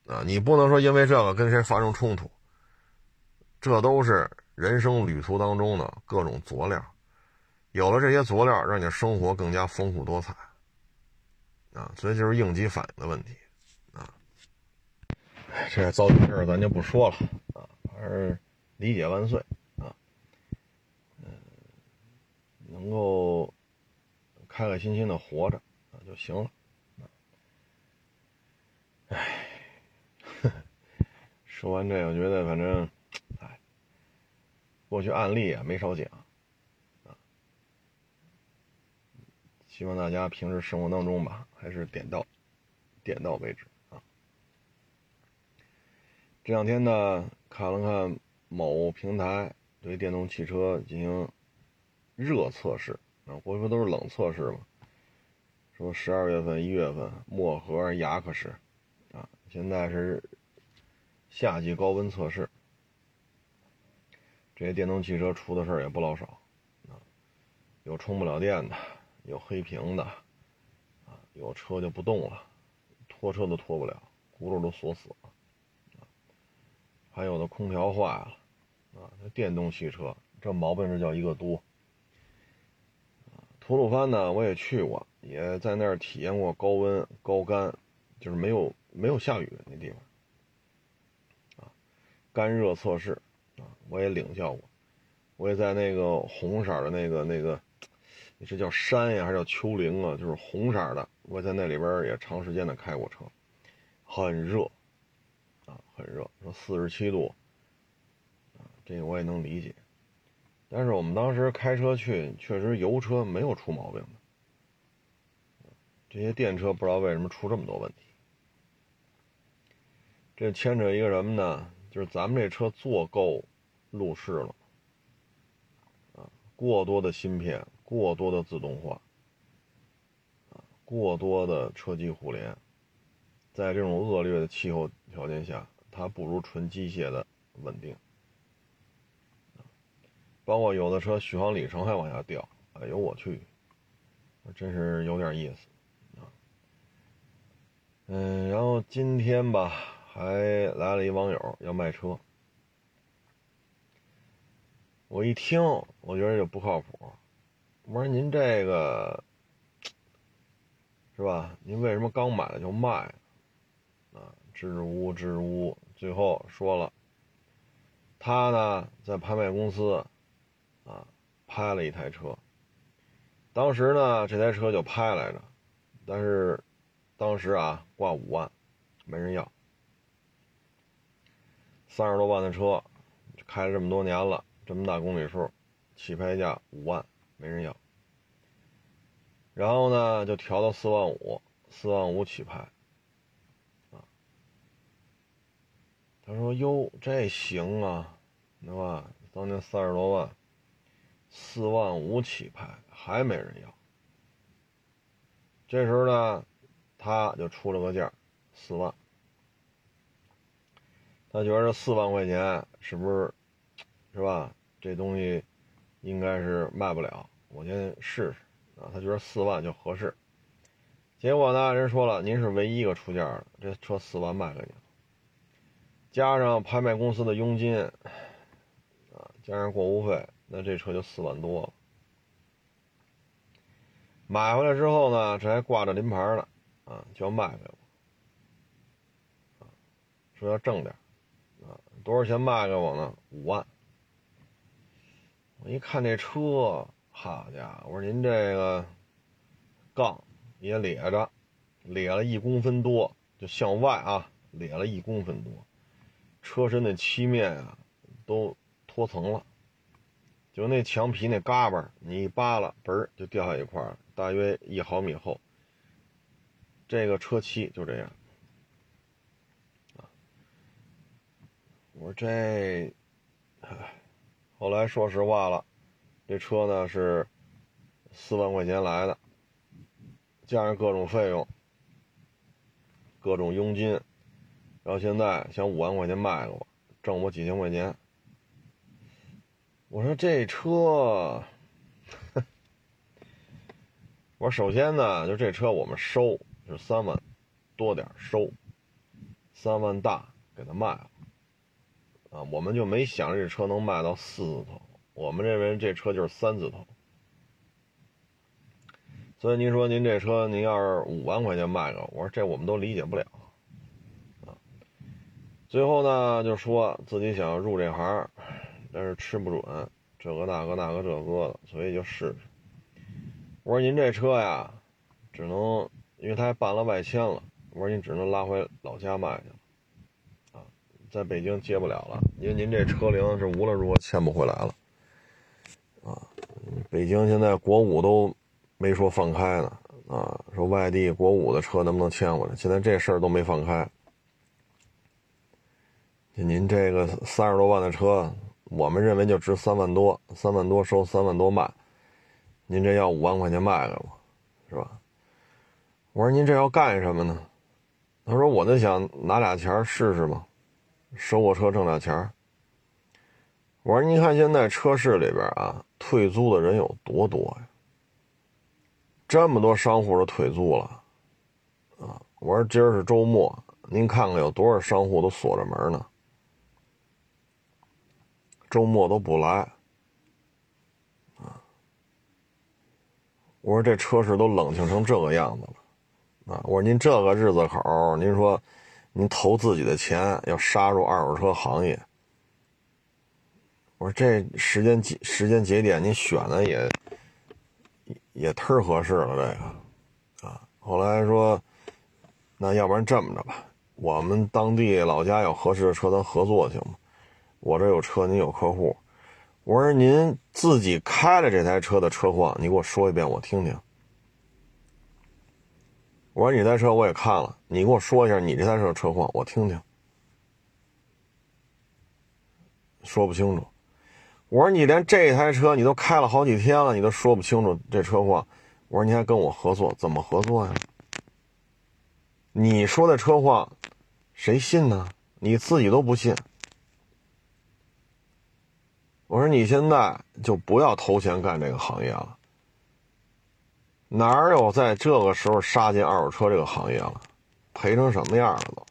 啊，你不能说因为这个跟谁发生冲突，这都是人生旅途当中的各种佐料，有了这些佐料，让你生活更加丰富多彩，啊，所以就是应急反应的问题，啊，这糟心事儿咱就不说了，啊，还是理解万岁，啊，嗯，能够。开开心心的活着啊就行了，哎，说完这个，我觉得反正，哎，过去案例啊没少讲，啊，希望大家平时生活当中吧，还是点到，点到为止啊。这两天呢，看了看某平台对电动汽车进行热测试。啊，过去不都是冷测试吗？说十二月份、一月份漠河、雅克什，啊，现在是夏季高温测试。这些电动汽车出的事儿也不老少，啊，有充不了电的，有黑屏的，啊，有车就不动了，拖车都拖不了，轱辘都锁死了，还有的空调坏了，啊，这电动汽车这毛病是叫一个多。吐鲁番呢，我也去过，也在那儿体验过高温高干，就是没有没有下雨那地方，干热测试，啊，我也领教过，我也在那个红色的那个那个，你这叫山呀还是叫丘陵啊？就是红色的，我在那里边也长时间的开过车，很热，啊，很热，说四十七度，啊，这个我也能理解。但是我们当时开车去，确实油车没有出毛病的，这些电车不知道为什么出这么多问题。这牵扯一个什么呢？就是咱们这车做够路试了，啊，过多的芯片，过多的自动化，啊，过多的车机互联，在这种恶劣的气候条件下，它不如纯机械的稳定。包括有的车续航里程还往下掉，哎呦我去，真是有点意思啊。嗯，然后今天吧，还来了一网友要卖车，我一听，我觉得就不靠谱。我说您这个是吧？您为什么刚买了就卖？啊，支支吾吾，支支吾吾，最后说了，他呢在拍卖公司。啊，拍了一台车。当时呢，这台车就拍来着，但是当时啊，挂五万，没人要。三十多万的车，开了这么多年了，这么大公里数，起拍价五万，没人要。然后呢，就调到四万五，四万五起拍。啊，他说：“哟，这行啊，对吧？当年三十多万。”四万五起拍还没人要，这时候呢，他就出了个价，四万。他觉得四万块钱是不是，是吧？这东西应该是卖不了，我先试试啊。他觉得四万就合适。结果呢，人说了，您是唯一一个出价的，这车四万卖给你了，加上拍卖公司的佣金，啊，加上过户费。那这车就四万多了，买回来之后呢，这还挂着临牌呢，啊，就要卖给我，说要挣点，多少钱卖给我呢？五万。我一看这车，好家伙，我说您这个杠也咧着，咧了一公分多，就向外啊，咧了一公分多，车身的漆面啊都脱层了。就那墙皮那嘎巴，你一扒拉，嘣就掉下一块儿，大约一毫米厚。这个车漆就这样。我说这，后来说实话了，这车呢是四万块钱来的，加上各种费用、各种佣金，然后现在想五万块钱卖给我，挣我几千块钱。我说这车，我说首先呢，就这车我们收是三万多点收，三万大给他卖了，啊，我们就没想这车能卖到四字头，我们认为这车就是三字头。所以您说您这车您要是五万块钱卖给我，我说这我们都理解不了，啊，最后呢就说自己想入这行。但是吃不准，这个那个那个这个的，所以就试试。我说您这车呀，只能因为他还办了外迁了，我说您只能拉回老家卖去了，在北京接不了了，因为您这车龄是无论如何迁不回来了，啊，北京现在国五都没说放开呢，啊，说外地国五的车能不能迁回来，现在这事儿都没放开。您这个三十多万的车。我们认为就值三万多，三万多收，三万多卖。您这要五万块钱卖给我，是吧？我说您这要干什么呢？他说我就想拿俩钱试试嘛，收我车挣俩钱。我说您看现在车市里边啊，退租的人有多多呀？这么多商户都退租了，啊！我说今儿是周末，您看看有多少商户都锁着门呢？周末都不来，啊！我说这车市都冷清成这个样子了，啊！我说您这个日子口，您说您投自己的钱要杀入二手车行业，我说这时间节时间节点，您选的也也忒合适了，这个，啊！后来说，那要不然这么着吧，我们当地老家有合适的车，咱合作行吗？我这有车，您有客户。我说您自己开了这台车的车况，你给我说一遍，我听听。我说你台车我也看了，你给我说一下你这台车的车况，我听听。说不清楚。我说你连这台车你都开了好几天了，你都说不清楚这车况。我说你还跟我合作，怎么合作呀？你说的车况，谁信呢？你自己都不信。我说你现在就不要投钱干这个行业了，哪有在这个时候杀进二手车这个行业了？赔成什么样了都？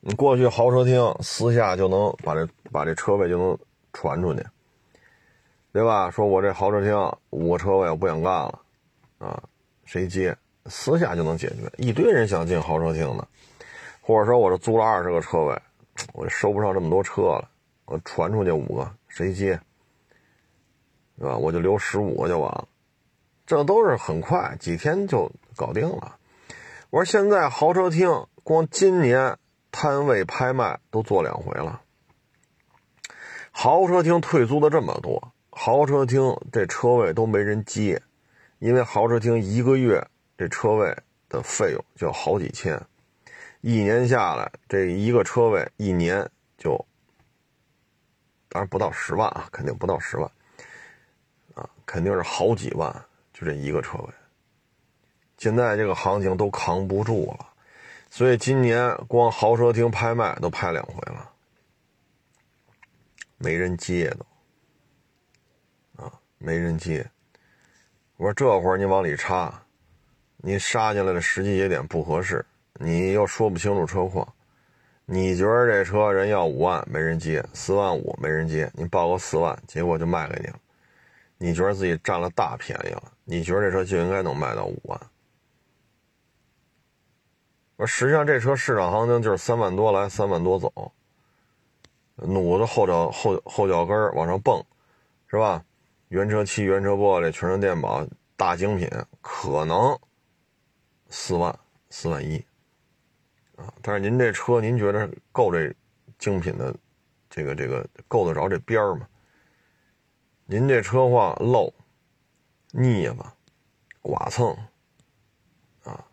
你过去豪车厅私下就能把这把这车位就能传出去，对吧？说我这豪车厅五个车位我不想干了，啊，谁接？私下就能解决。一堆人想进豪车厅的，或者说我这租了二十个车位，我收不上这么多车了。我传出去五个，谁接？是吧？我就留十五个就完了，这都是很快，几天就搞定了。我说现在豪车厅光今年摊位拍卖都做两回了，豪车厅退租的这么多，豪车厅这车位都没人接，因为豪车厅一个月这车位的费用就好几千，一年下来这一个车位一年就。当然不到十万啊，肯定不到十万，肯定是好几万，就这一个车位。现在这个行情都扛不住了，所以今年光豪车厅拍卖都拍两回了，没人接都，啊，没人接。我说这会儿你往里插，你杀进来的时机节点不合适，你又说不清楚车况。你觉得这车人要五万没人接，四万五没人接，你报个四万，结果就卖给你了。你觉得自己占了大便宜了？你觉得这车就应该能卖到五万？而实际上这车市场行情就是三万多来，三万多走，弩子后脚后后脚跟往上蹦，是吧？原车漆、原车玻璃、全车电保，大精品，可能四万、四万一。啊，但是您这车，您觉得够这精品的，这个这个够得着这边吗？您这车况漏、腻子、剐蹭，啊，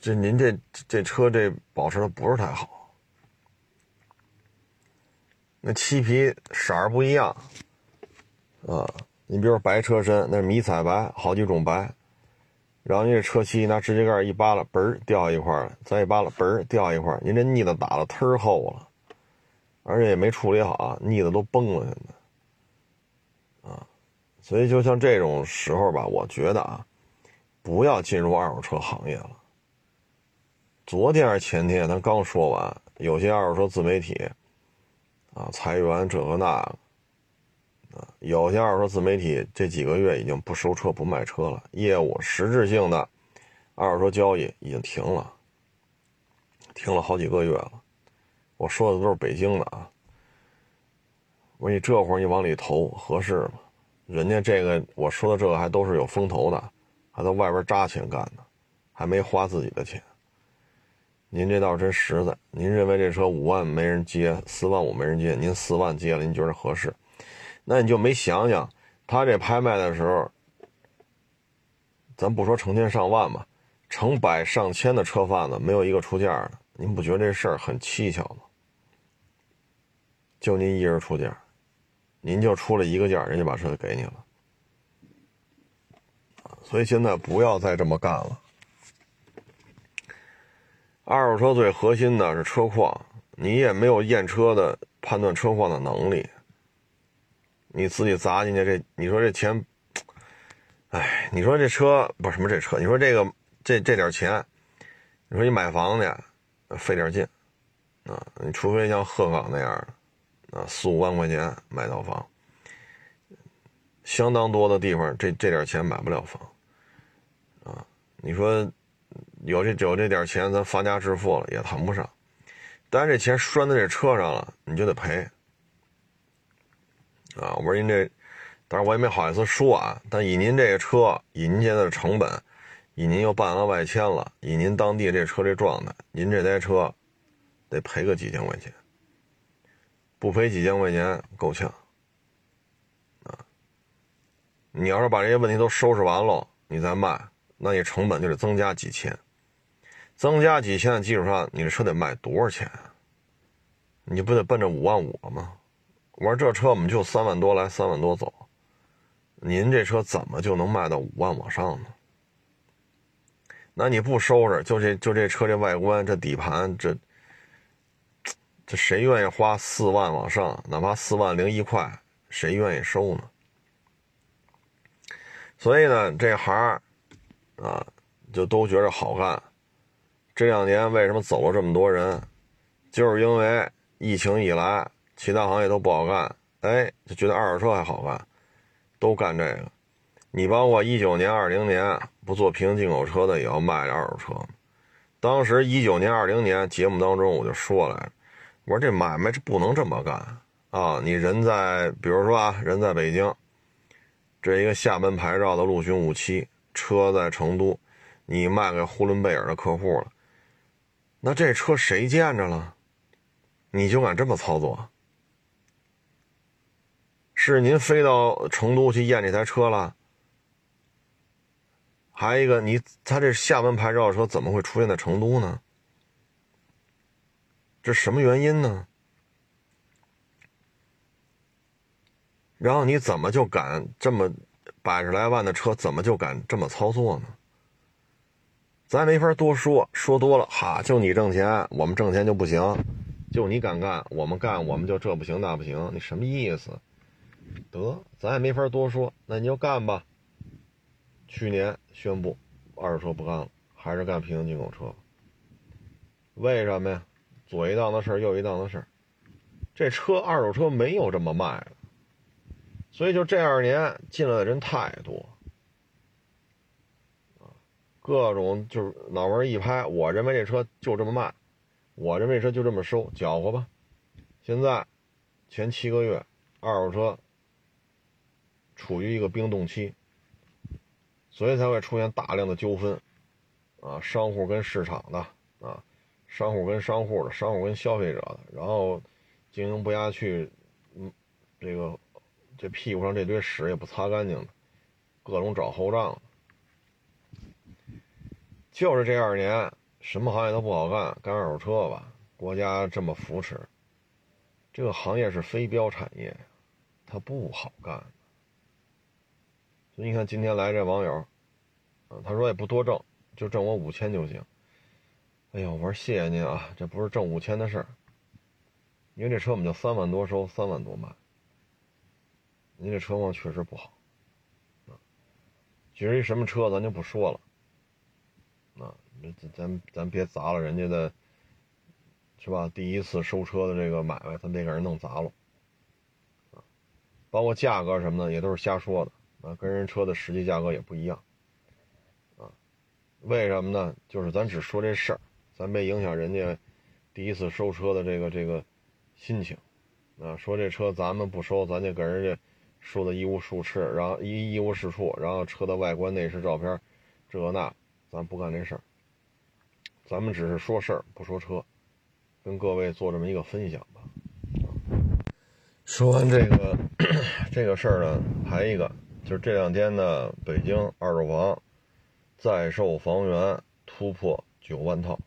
这您这这车这保持的不是太好。那漆皮色儿不一样，啊，你比如白车身，那是迷彩白，好几种白，然后您这车漆拿指甲盖一扒拉，嘣儿掉一块了，再一扒拉，嘣儿掉一块您这腻子打的忒厚了，而且也没处理好，腻子都崩了，现在，所以就像这种时候吧，我觉得啊，不要进入二手车行业了。昨天还是前天，咱刚说完，有些二手车自媒体，啊，裁员这个那个，啊，有些二手车自媒体这几个月已经不收车不卖车了，业务实质性的二手车交易已经停了，停了好几个月了。我说的都是北京的啊，我说你这会儿你往里投合适吗？人家这个我说的这个还都是有风投的，还在外边扎钱干呢，还没花自己的钱。您这倒是真实在。您认为这车五万没人接，四万五没人接，您四万接了，您觉得合适？那你就没想想，他这拍卖的时候，咱不说成千上万吧，成百上千的车贩子没有一个出价的，您不觉得这事儿很蹊跷吗？就您一人出价，您就出了一个价，人家把车就给你了。所以现在不要再这么干了。二手车最核心的是车况，你也没有验车的判断车况的能力，你自己砸进去这，你说这钱，哎，你说这车不是什么这车，你说这个这这点钱，你说你买房去，费点劲，啊，你除非像鹤岗那样的，啊，四五万块钱买套房，相当多的地方，这这点钱买不了房，啊，你说。有这有这点钱，咱发家致富了也谈不上。但是这钱拴在这车上了，你就得赔。啊，我说您这，当然我也没好意思说啊。但以您这个车，以您现在的成本，以您又办了外迁了，以您当地这车这状态，您这台车得赔个几千块钱。不赔几千块钱够呛。啊，你要是把这些问题都收拾完了，你再卖，那你成本就得增加几千。增加几千的基础上，你这车得卖多少钱？你不得奔着五万五了吗？我说这车我们就三万多来，三万多走，您这车怎么就能卖到五万往上呢？那你不收拾，就这就这车这外观、这底盘、这这谁愿意花四万往上？哪怕四万零一块，谁愿意收呢？所以呢，这行啊，就都觉着好干。这两年为什么走了这么多人？就是因为疫情以来，其他行业都不好干，哎，就觉得二手车还好干，都干这个。你包括一九年、二零年不做平行进口车的，也要卖这二手车。当时一九年、二零年节目当中我就说了，我说这买卖这不能这么干啊！你人在，比如说啊，人在北京，这一个厦门牌照的陆巡五七车在成都，你卖给呼伦贝尔的客户了。那这车谁见着了？你就敢这么操作？是您飞到成都去验这台车了？还一个，你他这厦门牌照车怎么会出现在成都呢？这什么原因呢？然后你怎么就敢这么百十来万的车，怎么就敢这么操作呢？咱没法多说，说多了哈，就你挣钱，我们挣钱就不行；就你敢干，我们干，我们就这不行那不行，你什么意思？得，咱也没法多说，那你就干吧。去年宣布二手车不干了，还是干平行进口车。为什么呀？左一档的事儿，右一档的事儿，这车二手车没有这么卖的，所以就这二年进来的人太多。各种就是脑门一拍，我认为这车就这么卖，我认为这车就这么收，搅和吧。现在前七个月，二手车处于一个冰冻期，所以才会出现大量的纠纷啊，商户跟市场的啊，商户跟商户的，商户跟消费者的，然后经营不下去，嗯，这个这屁股上这堆屎也不擦干净的，各种找后账。就是这二年，什么行业都不好干，干二手车吧。国家这么扶持，这个行业是非标产业，它不好干。所以你看，今天来这网友，嗯，他说也不多挣，就挣我五千就行。哎呦，我说谢谢您啊，这不是挣五千的事儿，因为这车我们就三万多收，三万多卖。您这车况确实不好，啊，至于什么车咱就不说了，啊，咱咱咱别砸了人家的，是吧？第一次收车的这个买卖，咱别给人弄砸了，啊，包括价格什么的也都是瞎说的。啊，跟人车的实际价格也不一样，啊，为什么呢？就是咱只说这事儿，咱别影响人家第一次收车的这个这个心情，啊，说这车咱们不收，咱就给人家说的一无是处，然后一一无是处，然后车的外观内饰照片，这那，咱不干这事儿，咱们只是说事儿不说车，跟各位做这么一个分享吧。说完这个 这个事儿呢，还一个。就是这两天呢，北京二手房在售房源突破九万套。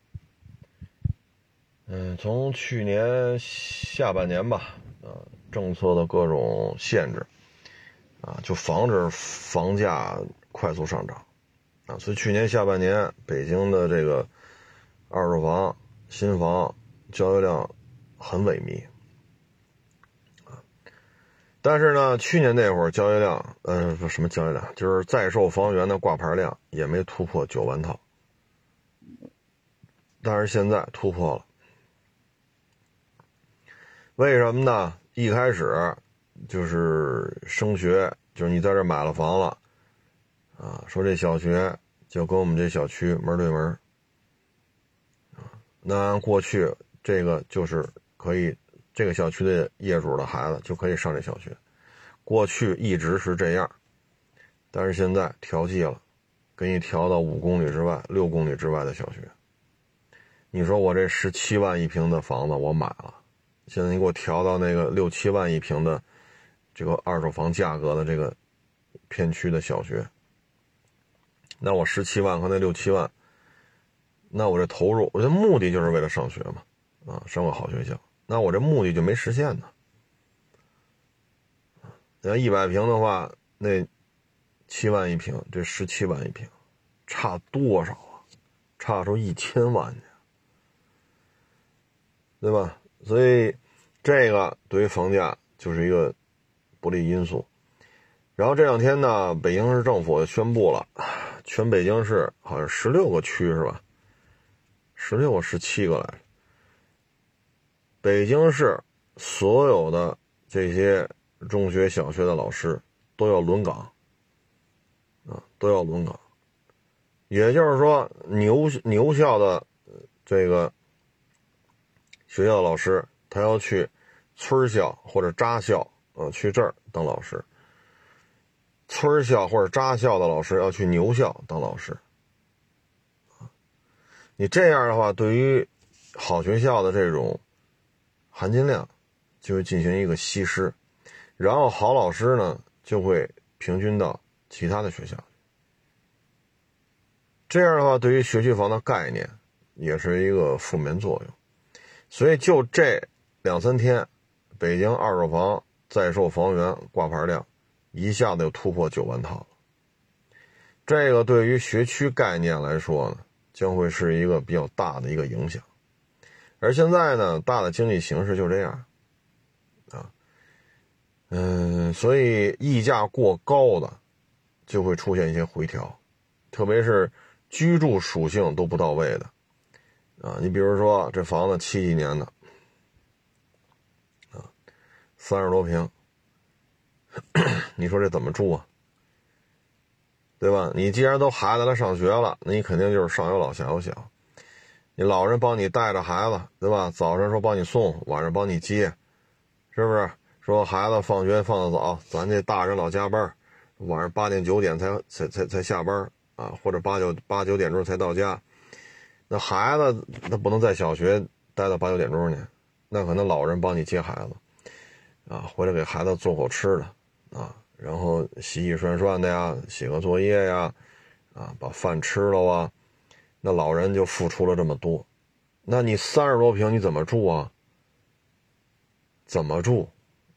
嗯，从去年下半年吧，啊，政策的各种限制，啊，就防止房价快速上涨，啊，所以去年下半年北京的这个二手房新房交易量很萎靡。但是呢，去年那会儿交易量，呃，什么交易量，就是在售房源的挂牌量也没突破九万套。但是现在突破了，为什么呢？一开始就是升学，就是你在这买了房了，啊，说这小学就跟我们这小区门对门，啊，那过去这个就是可以。这个小区的业主的孩子就可以上这小学，过去一直是这样，但是现在调剂了，给你调到五公里之外、六公里之外的小学。你说我这十七万一平的房子我买了，现在你给我调到那个六七万一平的这个二手房价格的这个片区的小学，那我十七万和那六七万，那我这投入，我的目的就是为了上学嘛，啊，上个好学校。那我这目的就没实现呢。你要一百平的话，那七万一平，这十七万一平，差多少啊？差出一千万去，对吧？所以这个对于房价就是一个不利因素。然后这两天呢，北京市政府宣布了，全北京市好像十六个区是吧？十六个、十七个来。北京市所有的这些中学、小学的老师都要轮岗，啊，都要轮岗。也就是说，牛牛校的这个学校老师，他要去村校或者扎校，啊，去这儿当老师；村校或者扎校的老师要去牛校当老师。你这样的话，对于好学校的这种。含金量就会进行一个稀释，然后好老师呢就会平均到其他的学校。这样的话，对于学区房的概念也是一个负面作用。所以就这两三天，北京二手房在售房源挂牌量一下子就突破九万套了。这个对于学区概念来说呢，将会是一个比较大的一个影响。而现在呢，大的经济形势就这样，啊，嗯，所以溢价过高的就会出现一些回调，特别是居住属性都不到位的，啊，你比如说这房子七几年的，啊，三十多平，你说这怎么住啊？对吧？你既然都孩子来上学了，那你肯定就是上有老下有小。你老人帮你带着孩子，对吧？早上说帮你送，晚上帮你接，是不是？说孩子放学放的早，咱这大人老加班，晚上八点九点才才才才下班啊，或者八九八九点钟才到家。那孩子他不能在小学待到八九点钟去，那可能老人帮你接孩子，啊，回来给孩子做口吃的，啊，然后洗洗涮涮的呀，写个作业呀，啊，把饭吃了啊。那老人就付出了这么多，那你三十多平你怎么住啊？怎么住？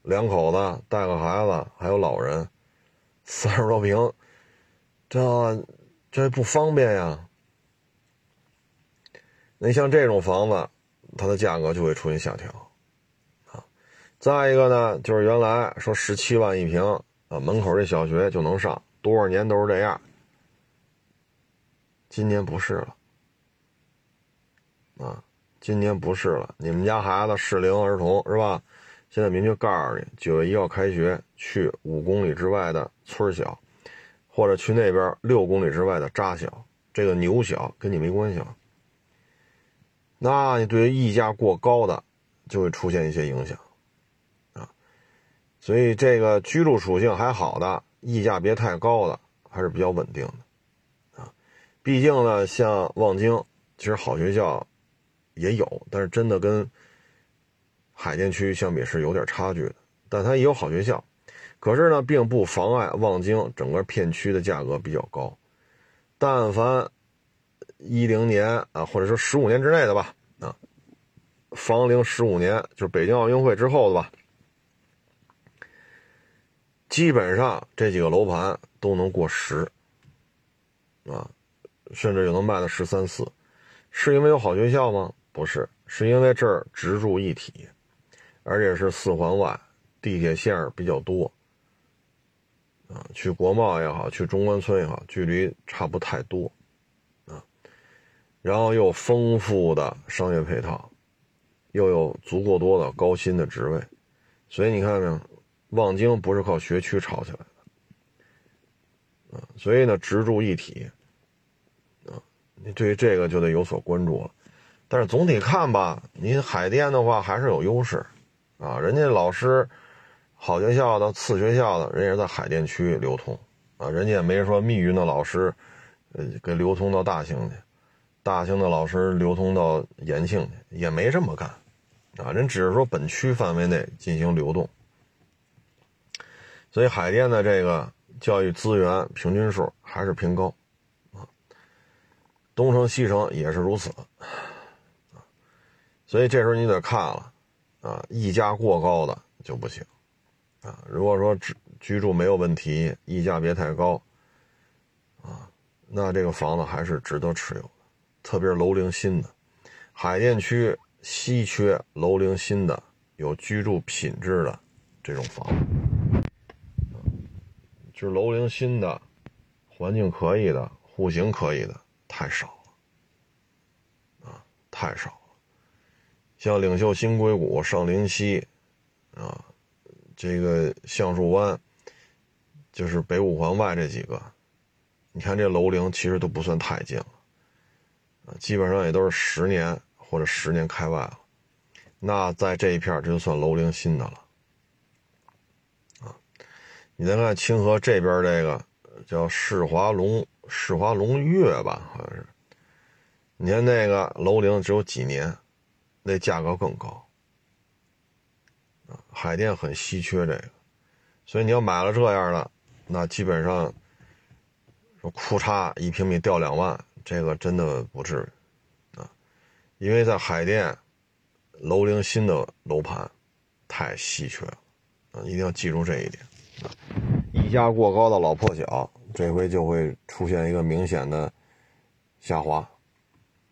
两口子带个孩子还有老人，三十多平，这这不方便呀。那像这种房子，它的价格就会出现下调啊。再一个呢，就是原来说十七万一平啊，门口这小学就能上，多少年都是这样。今年不是了啊，今年不是了。你们家孩子适龄儿童是吧？现在明确告诉你，九月一号开学，去五公里之外的村小，或者去那边六公里之外的扎小，这个牛小跟你没关系了。那你对于溢价过高的，就会出现一些影响，啊，所以这个居住属性还好的，溢价别太高的，还是比较稳定的，啊，毕竟呢，像望京，其实好学校也有，但是真的跟海淀区相比是有点差距的，但它也有好学校，可是呢，并不妨碍望京整个片区的价格比较高，但凡。一零年啊，或者说十五年之内的吧，房龄十五年，就是北京奥运会之后的吧，基本上这几个楼盘都能过十，啊，甚至有能卖到十三四，是因为有好学校吗？不是，是因为这儿直住一体，而且是四环外，地铁线比较多，啊，去国贸也好，去中关村也好，距离差不太多。啊然后又丰富的商业配套，又有足够多的高薪的职位，所以你看没有，望京不是靠学区炒起来的，啊，所以呢，直住一体，啊，你对于这个就得有所关注了。但是总体看吧，您海淀的话还是有优势，啊，人家老师好学校的、次学校的，人家在海淀区流通，啊，人家也没说密云的老师，呃，给流通到大兴去。大兴的老师流通到延庆去，也没这么干，啊，人只是说本区范围内进行流动，所以海淀的这个教育资源平均数还是偏高，啊，东城西城也是如此，啊，所以这时候你得看了，啊，溢价过高的就不行，啊，如果说居居住没有问题，溢价别太高，啊，那这个房子还是值得持有的。特别是楼龄新的，海淀区稀缺楼龄新的、有居住品质的这种房子，就是楼龄新的、环境可以的、户型可以的太少了，啊，太少了。像领袖新硅谷、上林溪，啊，这个橡树湾，就是北五环外这几个，你看这楼龄其实都不算太近了。啊基本上也都是十年或者十年开外了，那在这一片就算楼龄新的了，啊，你再看清河这边这个叫世华龙世华龙悦吧，好像是，你看那个楼龄只有几年，那价格更高，海淀很稀缺这个，所以你要买了这样的，那基本上说库差一平米掉两万。这个真的不至于，因为在海淀，楼龄新的楼盘太稀缺了啊，一定要记住这一点。溢价过高的老破小，这回就会出现一个明显的下滑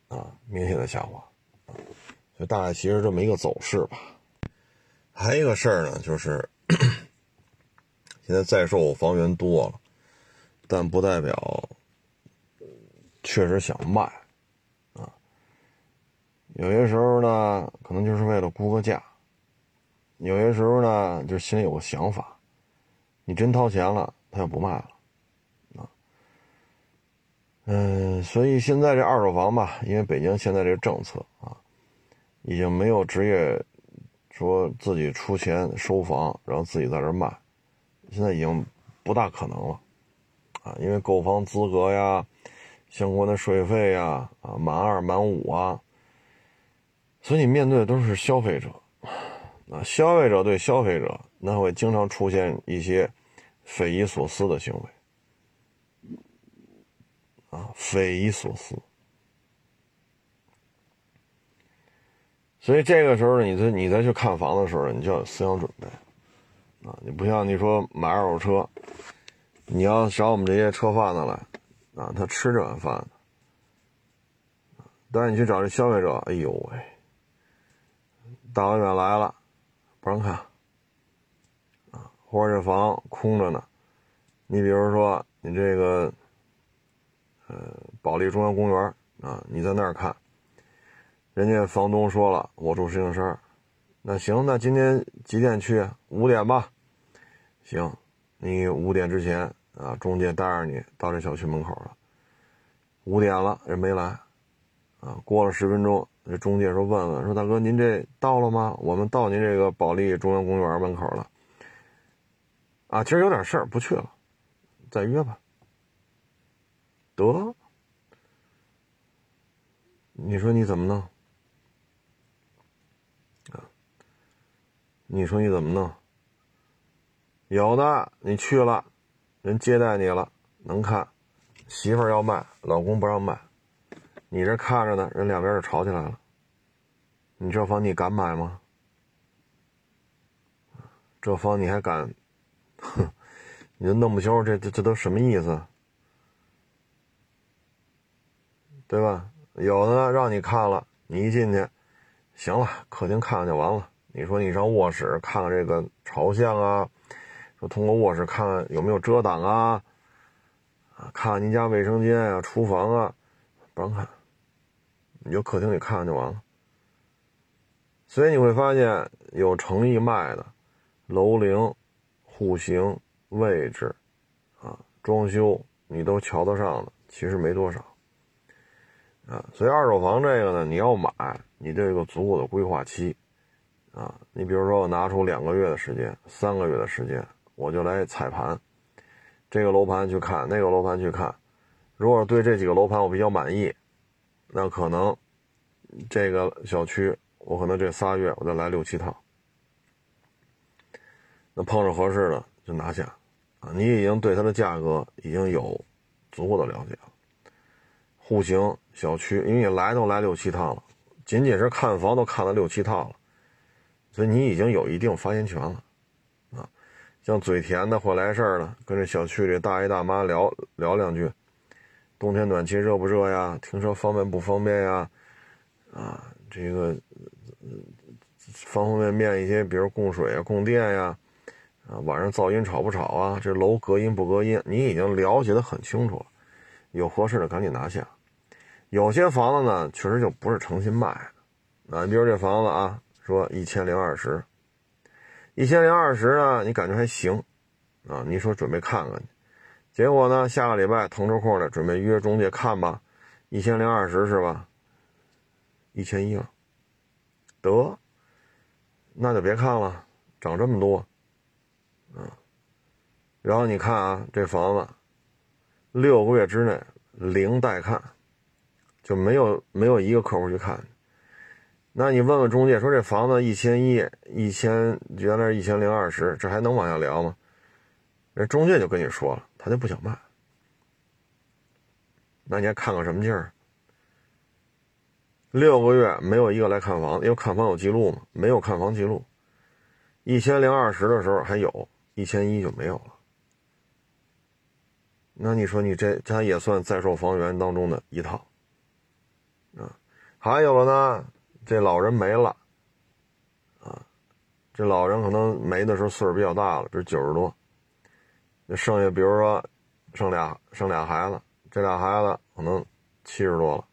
啊，明显的下滑。所以大概其实这么一个走势吧。还有一个事儿呢，就是 现在在售房源多了，但不代表。确实想卖，有些时候呢，可能就是为了估个价；有些时候呢，就是心里有个想法，你真掏钱了，他就不卖了，啊，嗯，所以现在这二手房吧，因为北京现在这政策啊，已经没有职业说自己出钱收房，然后自己在这卖，现在已经不大可能了，啊，因为购房资格呀。相关的税费呀，啊，满二满五啊，所以你面对的都是消费者，啊，消费者对消费者，那会经常出现一些匪夷所思的行为，啊，匪夷所思。所以这个时候，你再你再去看房的时候，你就要有思想准备，啊，你不像你说买二手车，你要找我们这些车贩子来。啊，他吃这碗饭的。但是你去找这消费者，哎呦喂，大老远来了，不让看，啊，或者这房空着呢。你比如说，你这个，呃，保利中央公园啊，你在那儿看，人家房东说了，我住石景山，那行，那今天几点去？五点吧。行，你五点之前啊，中介带着你到这小区门口了。五点了，人没来。啊，过了十分钟，这中介说：“问问，说大哥，您这到了吗？我们到您这个保利中央公园门口了。啊，今儿有点事儿，不去了，再约吧。得，你说你怎么弄？啊，你说你怎么弄？有的，你去了，人接待你了，能看，媳妇要卖，老公不让卖。”你这看着呢，人两边就吵起来了。你这房你敢买吗？这房你还敢？哼，你都弄不清楚这这这都什么意思，对吧？有的让你看了，你一进去，行了，客厅看看就完了。你说你上卧室看看这个朝向啊，说通过卧室看看有没有遮挡啊，啊，看看您家卫生间啊、厨房啊，不让看。你就客厅里看看就完了，所以你会发现有诚意卖的，楼龄、户型、位置，啊，装修你都瞧得上的，其实没多少，啊，所以二手房这个呢，你要买，你得有个足够的规划期，啊，你比如说我拿出两个月的时间、三个月的时间，我就来踩盘，这个楼盘去看，那个楼盘去看，如果对这几个楼盘我比较满意。那可能，这个小区我可能这仨月我再来六七套，那碰着合适的就拿下，啊，你已经对它的价格已经有足够的了解了。户型、小区，因为你来都来六七趟了，仅仅是看房都看了六七套了，所以你已经有一定发言权了，啊，像嘴甜的或来事儿的，跟这小区里大爷大妈聊聊两句。冬天暖气热不热呀？停车方便不方便呀？啊，这个方方面面一些，比如供水啊、供电呀，啊，晚上噪音吵不吵啊？这楼隔音不隔音？你已经了解的很清楚了，有合适的赶紧拿下。有些房子呢，确实就不是诚心卖的。啊，比如这房子啊，说一千零二十，一千零二十呢，你感觉还行，啊，你说准备看看去。结果呢？下个礼拜腾出空来，准备约中介看吧，一千零二十是吧？一千一了，得，那就别看了，涨这么多，嗯。然后你看啊，这房子六个月之内零带看，就没有没有一个客户去看。那你问问中介说这房子一千一，一千原来是一千零二十，这还能往下聊吗？人中介就跟你说了。他就不想卖，那你还看个什么劲儿？六个月没有一个来看房，因为看房有记录嘛，没有看房记录。一千零二十的时候还有，一千一就没有了。那你说你这他也算在售房源当中的一套啊？还有了呢，这老人没了啊，这老人可能没的时候岁数比较大了，比如九十多。那剩下，比如说，生俩生俩孩子，这俩孩子可能七十多了。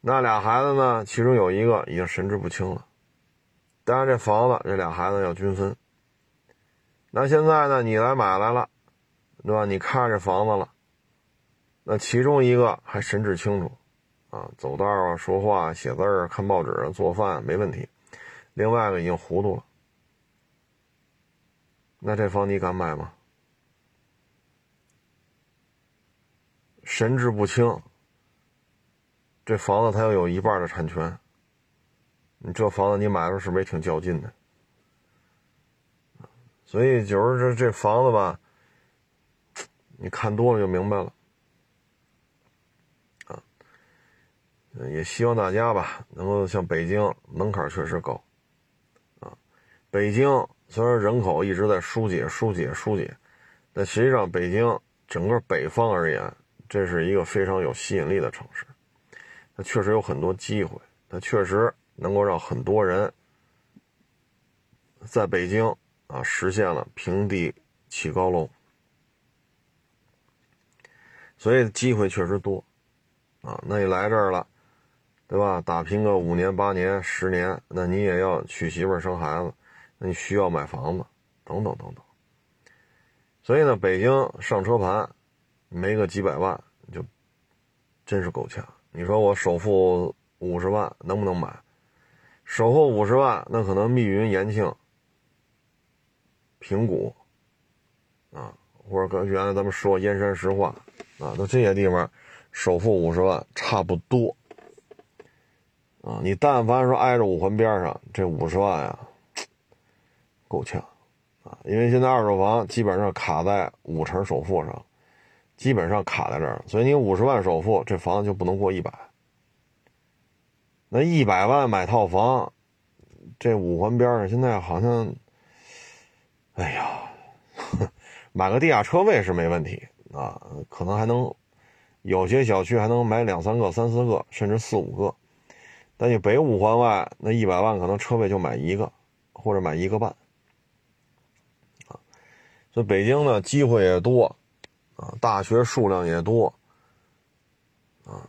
那俩孩子呢，其中有一个已经神志不清了。当然，这房子这俩孩子要均分。那现在呢，你来买来了，对吧？你看这房子了，那其中一个还神志清楚，啊，走道啊、说话、写字儿、看报纸、做饭没问题。另外一个已经糊涂了。那这房你敢买吗？神志不清，这房子它要有一半的产权，你这房子你买的时候是不是也挺较劲的？所以就是这这房子吧，你看多了就明白了，啊，也希望大家吧能够像北京门槛确实高，啊，北京。虽然人口一直在疏解、疏解、疏解，但实际上北京整个北方而言，这是一个非常有吸引力的城市。它确实有很多机会，它确实能够让很多人在北京啊实现了平地起高楼。所以机会确实多，啊，那你来这儿了，对吧？打拼个五年、八年、十年，那你也要娶媳妇、生孩子，你需要买房子，等等等等。所以呢，北京上车盘没个几百万，就真是够呛。你说我首付五十万能不能买？首付五十万，那可能密云、延庆、平谷，啊，或者跟原来咱们说燕山石化。啊，都这些地方，首付五十万差不多。啊，你但凡说挨着五环边上，这五十万呀，够呛。啊，因为现在二手房基本上卡在五成首付上，基本上卡在这儿，所以你五十万首付，这房子就不能过一百。那一百万买套房，这五环边上现在好像，哎呀，买个地下车位是没问题。啊，可能还能有些小区还能买两三个、三四个，甚至四五个。但你北五环外那一百万，可能车位就买一个，或者买一个半。啊，所以北京呢，机会也多，啊，大学数量也多，啊，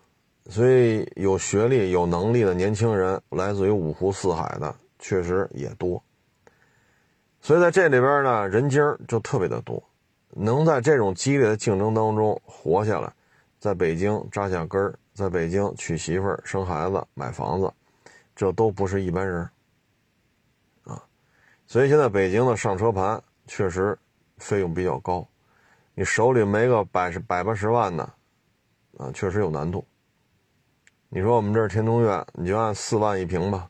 所以有学历、有能力的年轻人，来自于五湖四海的，确实也多。所以在这里边呢，人精就特别的多。能在这种激烈的竞争当中活下来，在北京扎下根儿，在北京娶媳妇儿、生孩子、买房子，这都不是一般人啊。所以现在北京的上车盘确实费用比较高，你手里没个百十百八十万的啊，确实有难度。你说我们这儿天通苑，你就按四万一平吧，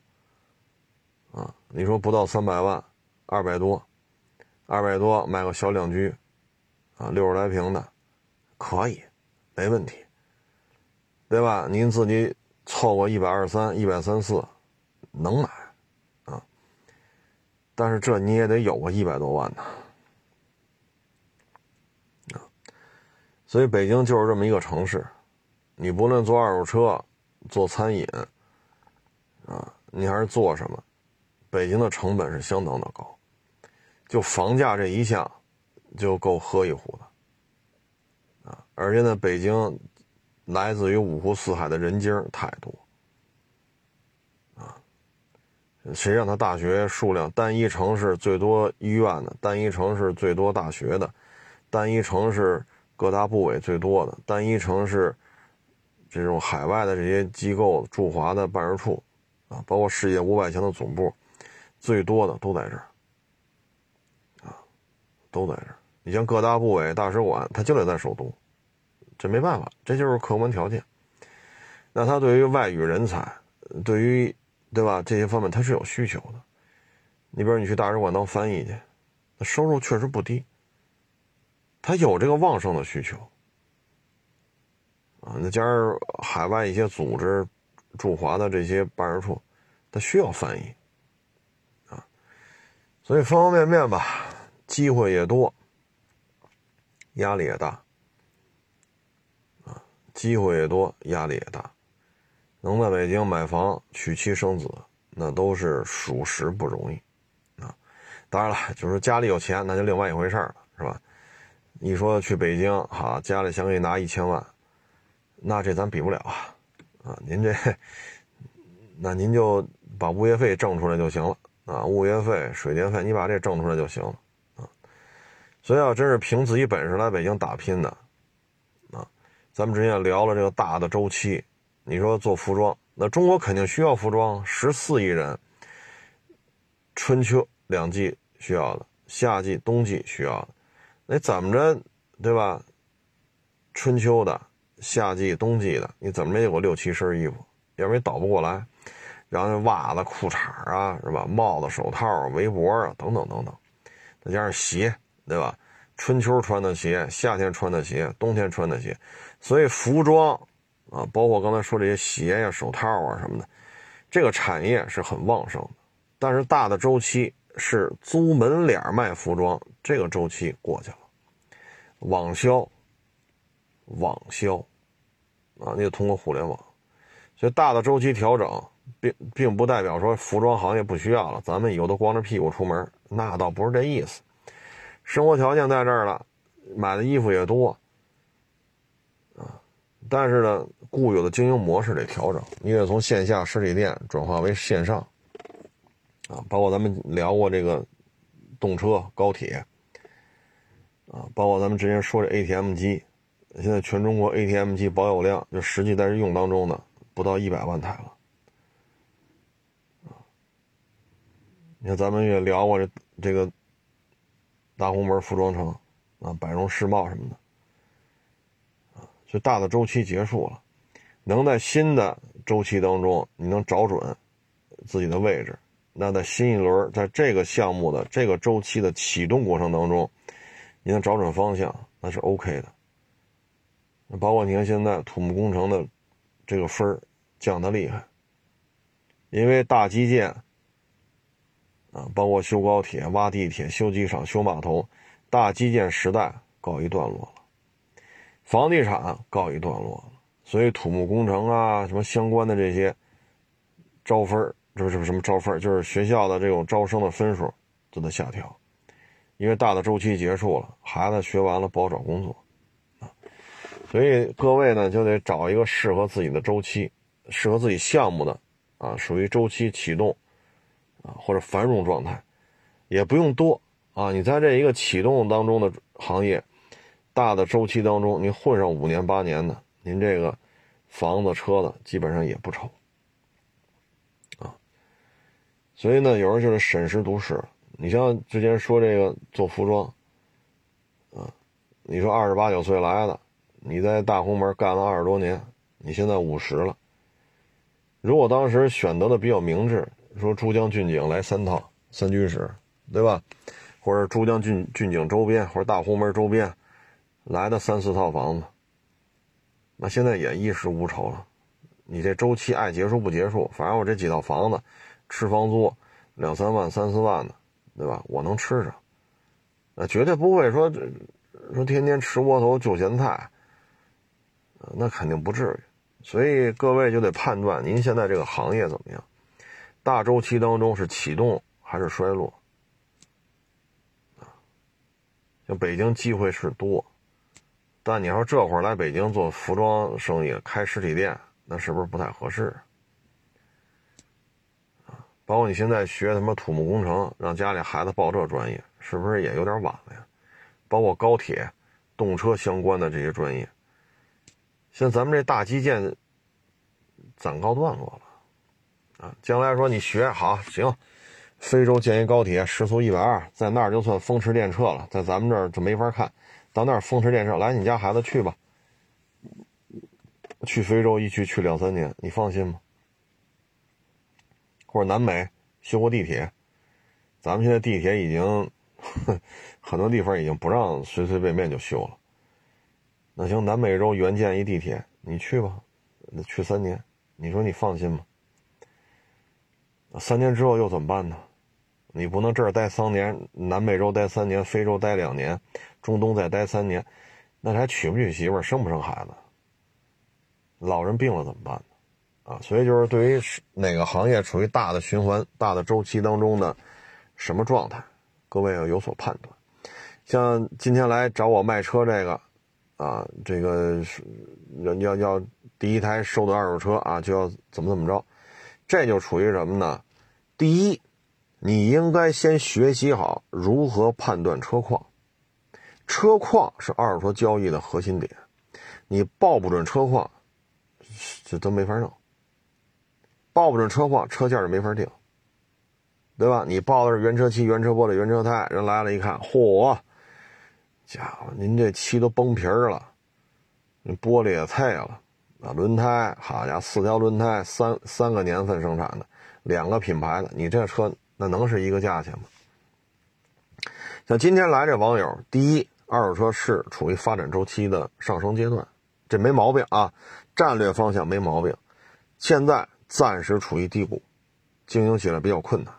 啊，你说不到三百万，二百多，二百多买个小两居。啊，六十来平的，可以，没问题，对吧？您自己凑个一百二三、一百三四，能买，啊。但是这你也得有个一百多万呢，所以北京就是这么一个城市，你不论做二手车、做餐饮，啊，你还是做什么，北京的成本是相当的高，就房价这一项。就够喝一壶的，啊！而且呢，北京来自于五湖四海的人精太多，啊！谁让他大学数量单一城市最多医院的，单一城市最多大学的，单一城市各大部委最多的，单一城市这种海外的这些机构驻华的办事处，啊，包括世界五百强的总部，最多的都在这儿，啊，都在这儿。你像各大部委、大使馆，他就得在首都，这没办法，这就是客观条件。那他对于外语人才，对于对吧这些方面，他是有需求的。你比如你去大使馆当翻译去，那收入确实不低，他有这个旺盛的需求啊。那加上海外一些组织驻华的这些办事处，他需要翻译啊，所以方方面面吧，机会也多。压力也大，啊，机会也多，压力也大。能在北京买房、娶妻生子，那都是属实不容易，啊。当然了，就是家里有钱，那就另外一回事了，是吧？你说去北京，哈，家里想给你拿一千万，那这咱比不了啊，啊，您这，那您就把物业费挣出来就行了，啊，物业费、水电费，你把这挣出来就行了啊。所以要真是凭自己本事来北京打拼的，啊，咱们之前也聊了这个大的周期，你说做服装，那中国肯定需要服装，十四亿人，春秋两季需要的，夏季冬季需要的，那怎么着，对吧？春秋的、夏季、冬季的，你怎么着也有个六七身衣服，要不然倒不过来。然后袜子、裤衩啊，是吧？帽子、手套、围脖啊，等等等等，再加上鞋。对吧？春秋穿的鞋，夏天穿的鞋，冬天穿的鞋，所以服装啊，包括刚才说这些鞋呀、手套啊什么的，这个产业是很旺盛的。但是大的周期是租门脸卖服装，这个周期过去了，网销网销，啊，你得通过互联网。所以大的周期调整，并并不代表说服装行业不需要了，咱们以后都光着屁股出门，那倒不是这意思。生活条件在这儿了，买的衣服也多，啊，但是呢，固有的经营模式得调整，你得从线下实体店转化为线上，啊，包括咱们聊过这个动车、高铁，啊，包括咱们之前说的 ATM 机，现在全中国 ATM 机保有量就实际在这用当中的。不到一百万台了，啊你看咱们也聊过这这个大红门服装城啊，百荣世贸什么的啊，所以大的周期结束了，能在新的周期当中你能找准自己的位置，那在新一轮在这个项目的这个周期的启动过程当中，你能找准方向，那是 OK 的。包括你看现在土木工程的。这个分儿降的厉害，因为大基建啊，包括修高铁、挖地铁、修机场、修码头，大基建时代告一段落了，房地产告一段落了，所以土木工程啊，什么相关的这些招分这是什么招分就是学校的这种招生的分数都在下调，因为大的周期结束了，孩子学完了不好找工作啊。所以各位呢，就得找一个适合自己的周期，适合自己项目的，啊，属于周期启动，啊或者繁荣状态，也不用多啊。你在这一个启动当中的行业，大的周期当中，你混上五年八年的，您这个房子车子基本上也不愁，啊。所以呢，有人就是审时度势。你像之前说这个做服装，啊，你说二十八九岁来的。你在大红门干了二十多年，你现在五十了。如果当时选择的比较明智，说珠江骏景来三套三居室，对吧？或者珠江骏骏景周边或者大红门周边来的三四套房子，那现在也衣食无愁了。你这周期爱结束不结束，反正我这几套房子，吃房租两三万三四万的，对吧？我能吃上，那绝对不会说说天天吃窝头就咸菜。那肯定不至于，所以各位就得判断您现在这个行业怎么样，大周期当中是启动还是衰落？啊，像北京机会是多，但你说这会儿来北京做服装生意、开实体店，那是不是不太合适？包括你现在学什么土木工程，让家里孩子报这专业，是不是也有点晚了呀？包括高铁、动车相关的这些专业。像咱们这大基建暂告段落了，啊，将来说你学好行，非洲建一高铁时速一百二，在那儿就算风驰电掣了，在咱们这儿就没法看到那儿风驰电掣，来你家孩子去吧，去非洲一去去两三年，你放心吗？或者南美修过地铁，咱们现在地铁已经很多地方已经不让随随便便就修了。那行，南美洲援建一地铁，你去吧，去三年，你说你放心吗？三年之后又怎么办呢？你不能这儿待三年，南美洲待三年，非洲待两年，中东再待三年，那还娶不娶媳妇儿，生不生孩子？老人病了怎么办？啊，所以就是对于哪个行业处于大的循环、大的周期当中的什么状态，各位要有所判断。像今天来找我卖车这个。啊，这个是要要第一台收的二手车啊，就要怎么怎么着，这就处于什么呢？第一，你应该先学习好如何判断车况，车况是二手车交易的核心点，你报不准车况，这都没法弄。报不准车况，车价就没法定，对吧？你报的是原车漆、原车玻璃、原车胎，人来了一看，嚯！家伙，您这漆都崩皮儿了，那玻璃也脆了，啊，轮胎，好家伙，四条轮胎，三三个年份生产的，两个品牌的，你这车那能是一个价钱吗？像今天来这网友，第一，二手车是处于发展周期的上升阶段，这没毛病啊，战略方向没毛病，现在暂时处于低谷，经营起来比较困难，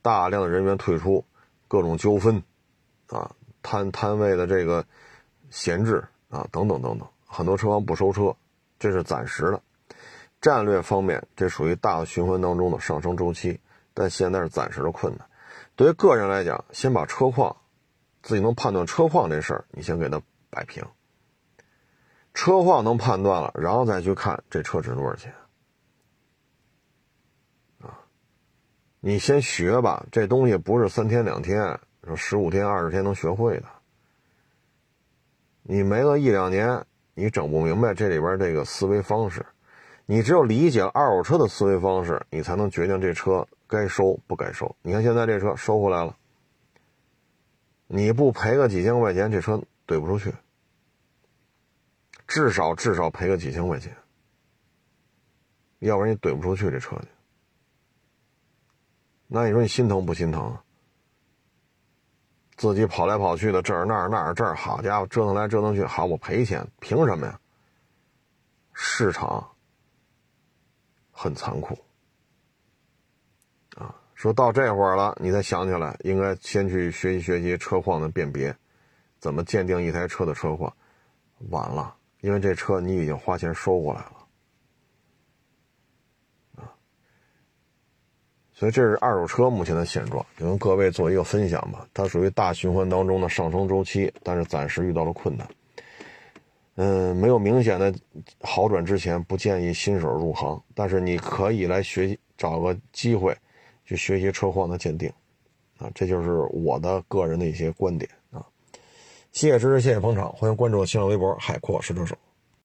大量的人员退出，各种纠纷，啊。摊摊位的这个闲置啊，等等等等，很多车行不收车，这是暂时的。战略方面，这属于大的循环当中的上升周期，但现在是暂时的困难。对于个人来讲，先把车况，自己能判断车况这事儿，你先给它摆平。车况能判断了，然后再去看这车值多少钱。你先学吧，这东西不是三天两天，说十五天、二十天能学会的。你没个一两年，你整不明白这里边这个思维方式。你只有理解了二手车的思维方式，你才能决定这车该收不该收。你看现在这车收回来了，你不赔个几千块钱，这车怼不出去。至少至少赔个几千块钱，要不然你怼不出去这车去。那你说你心疼不心疼？自己跑来跑去的这儿那儿那儿这儿，好家伙，折腾来折腾去，好我赔钱，凭什么呀？市场。很残酷，啊！说到这会儿了，你才想起来应该先去学习学习车况的辨别，怎么鉴定一台车的车况？晚了，因为这车你已经花钱收过来了，所以这是二手车目前的现状，就跟各位做一个分享吧。它属于大循环当中的上升周期，但是暂时遇到了困难。嗯，没有明显的好转之前，不建议新手入行。但是你可以来学习，找个机会去学习车况的鉴定，啊，这就是我的个人的一些观点啊。谢谢支持，谢谢捧场，欢迎关注新浪微博“海阔试车手”。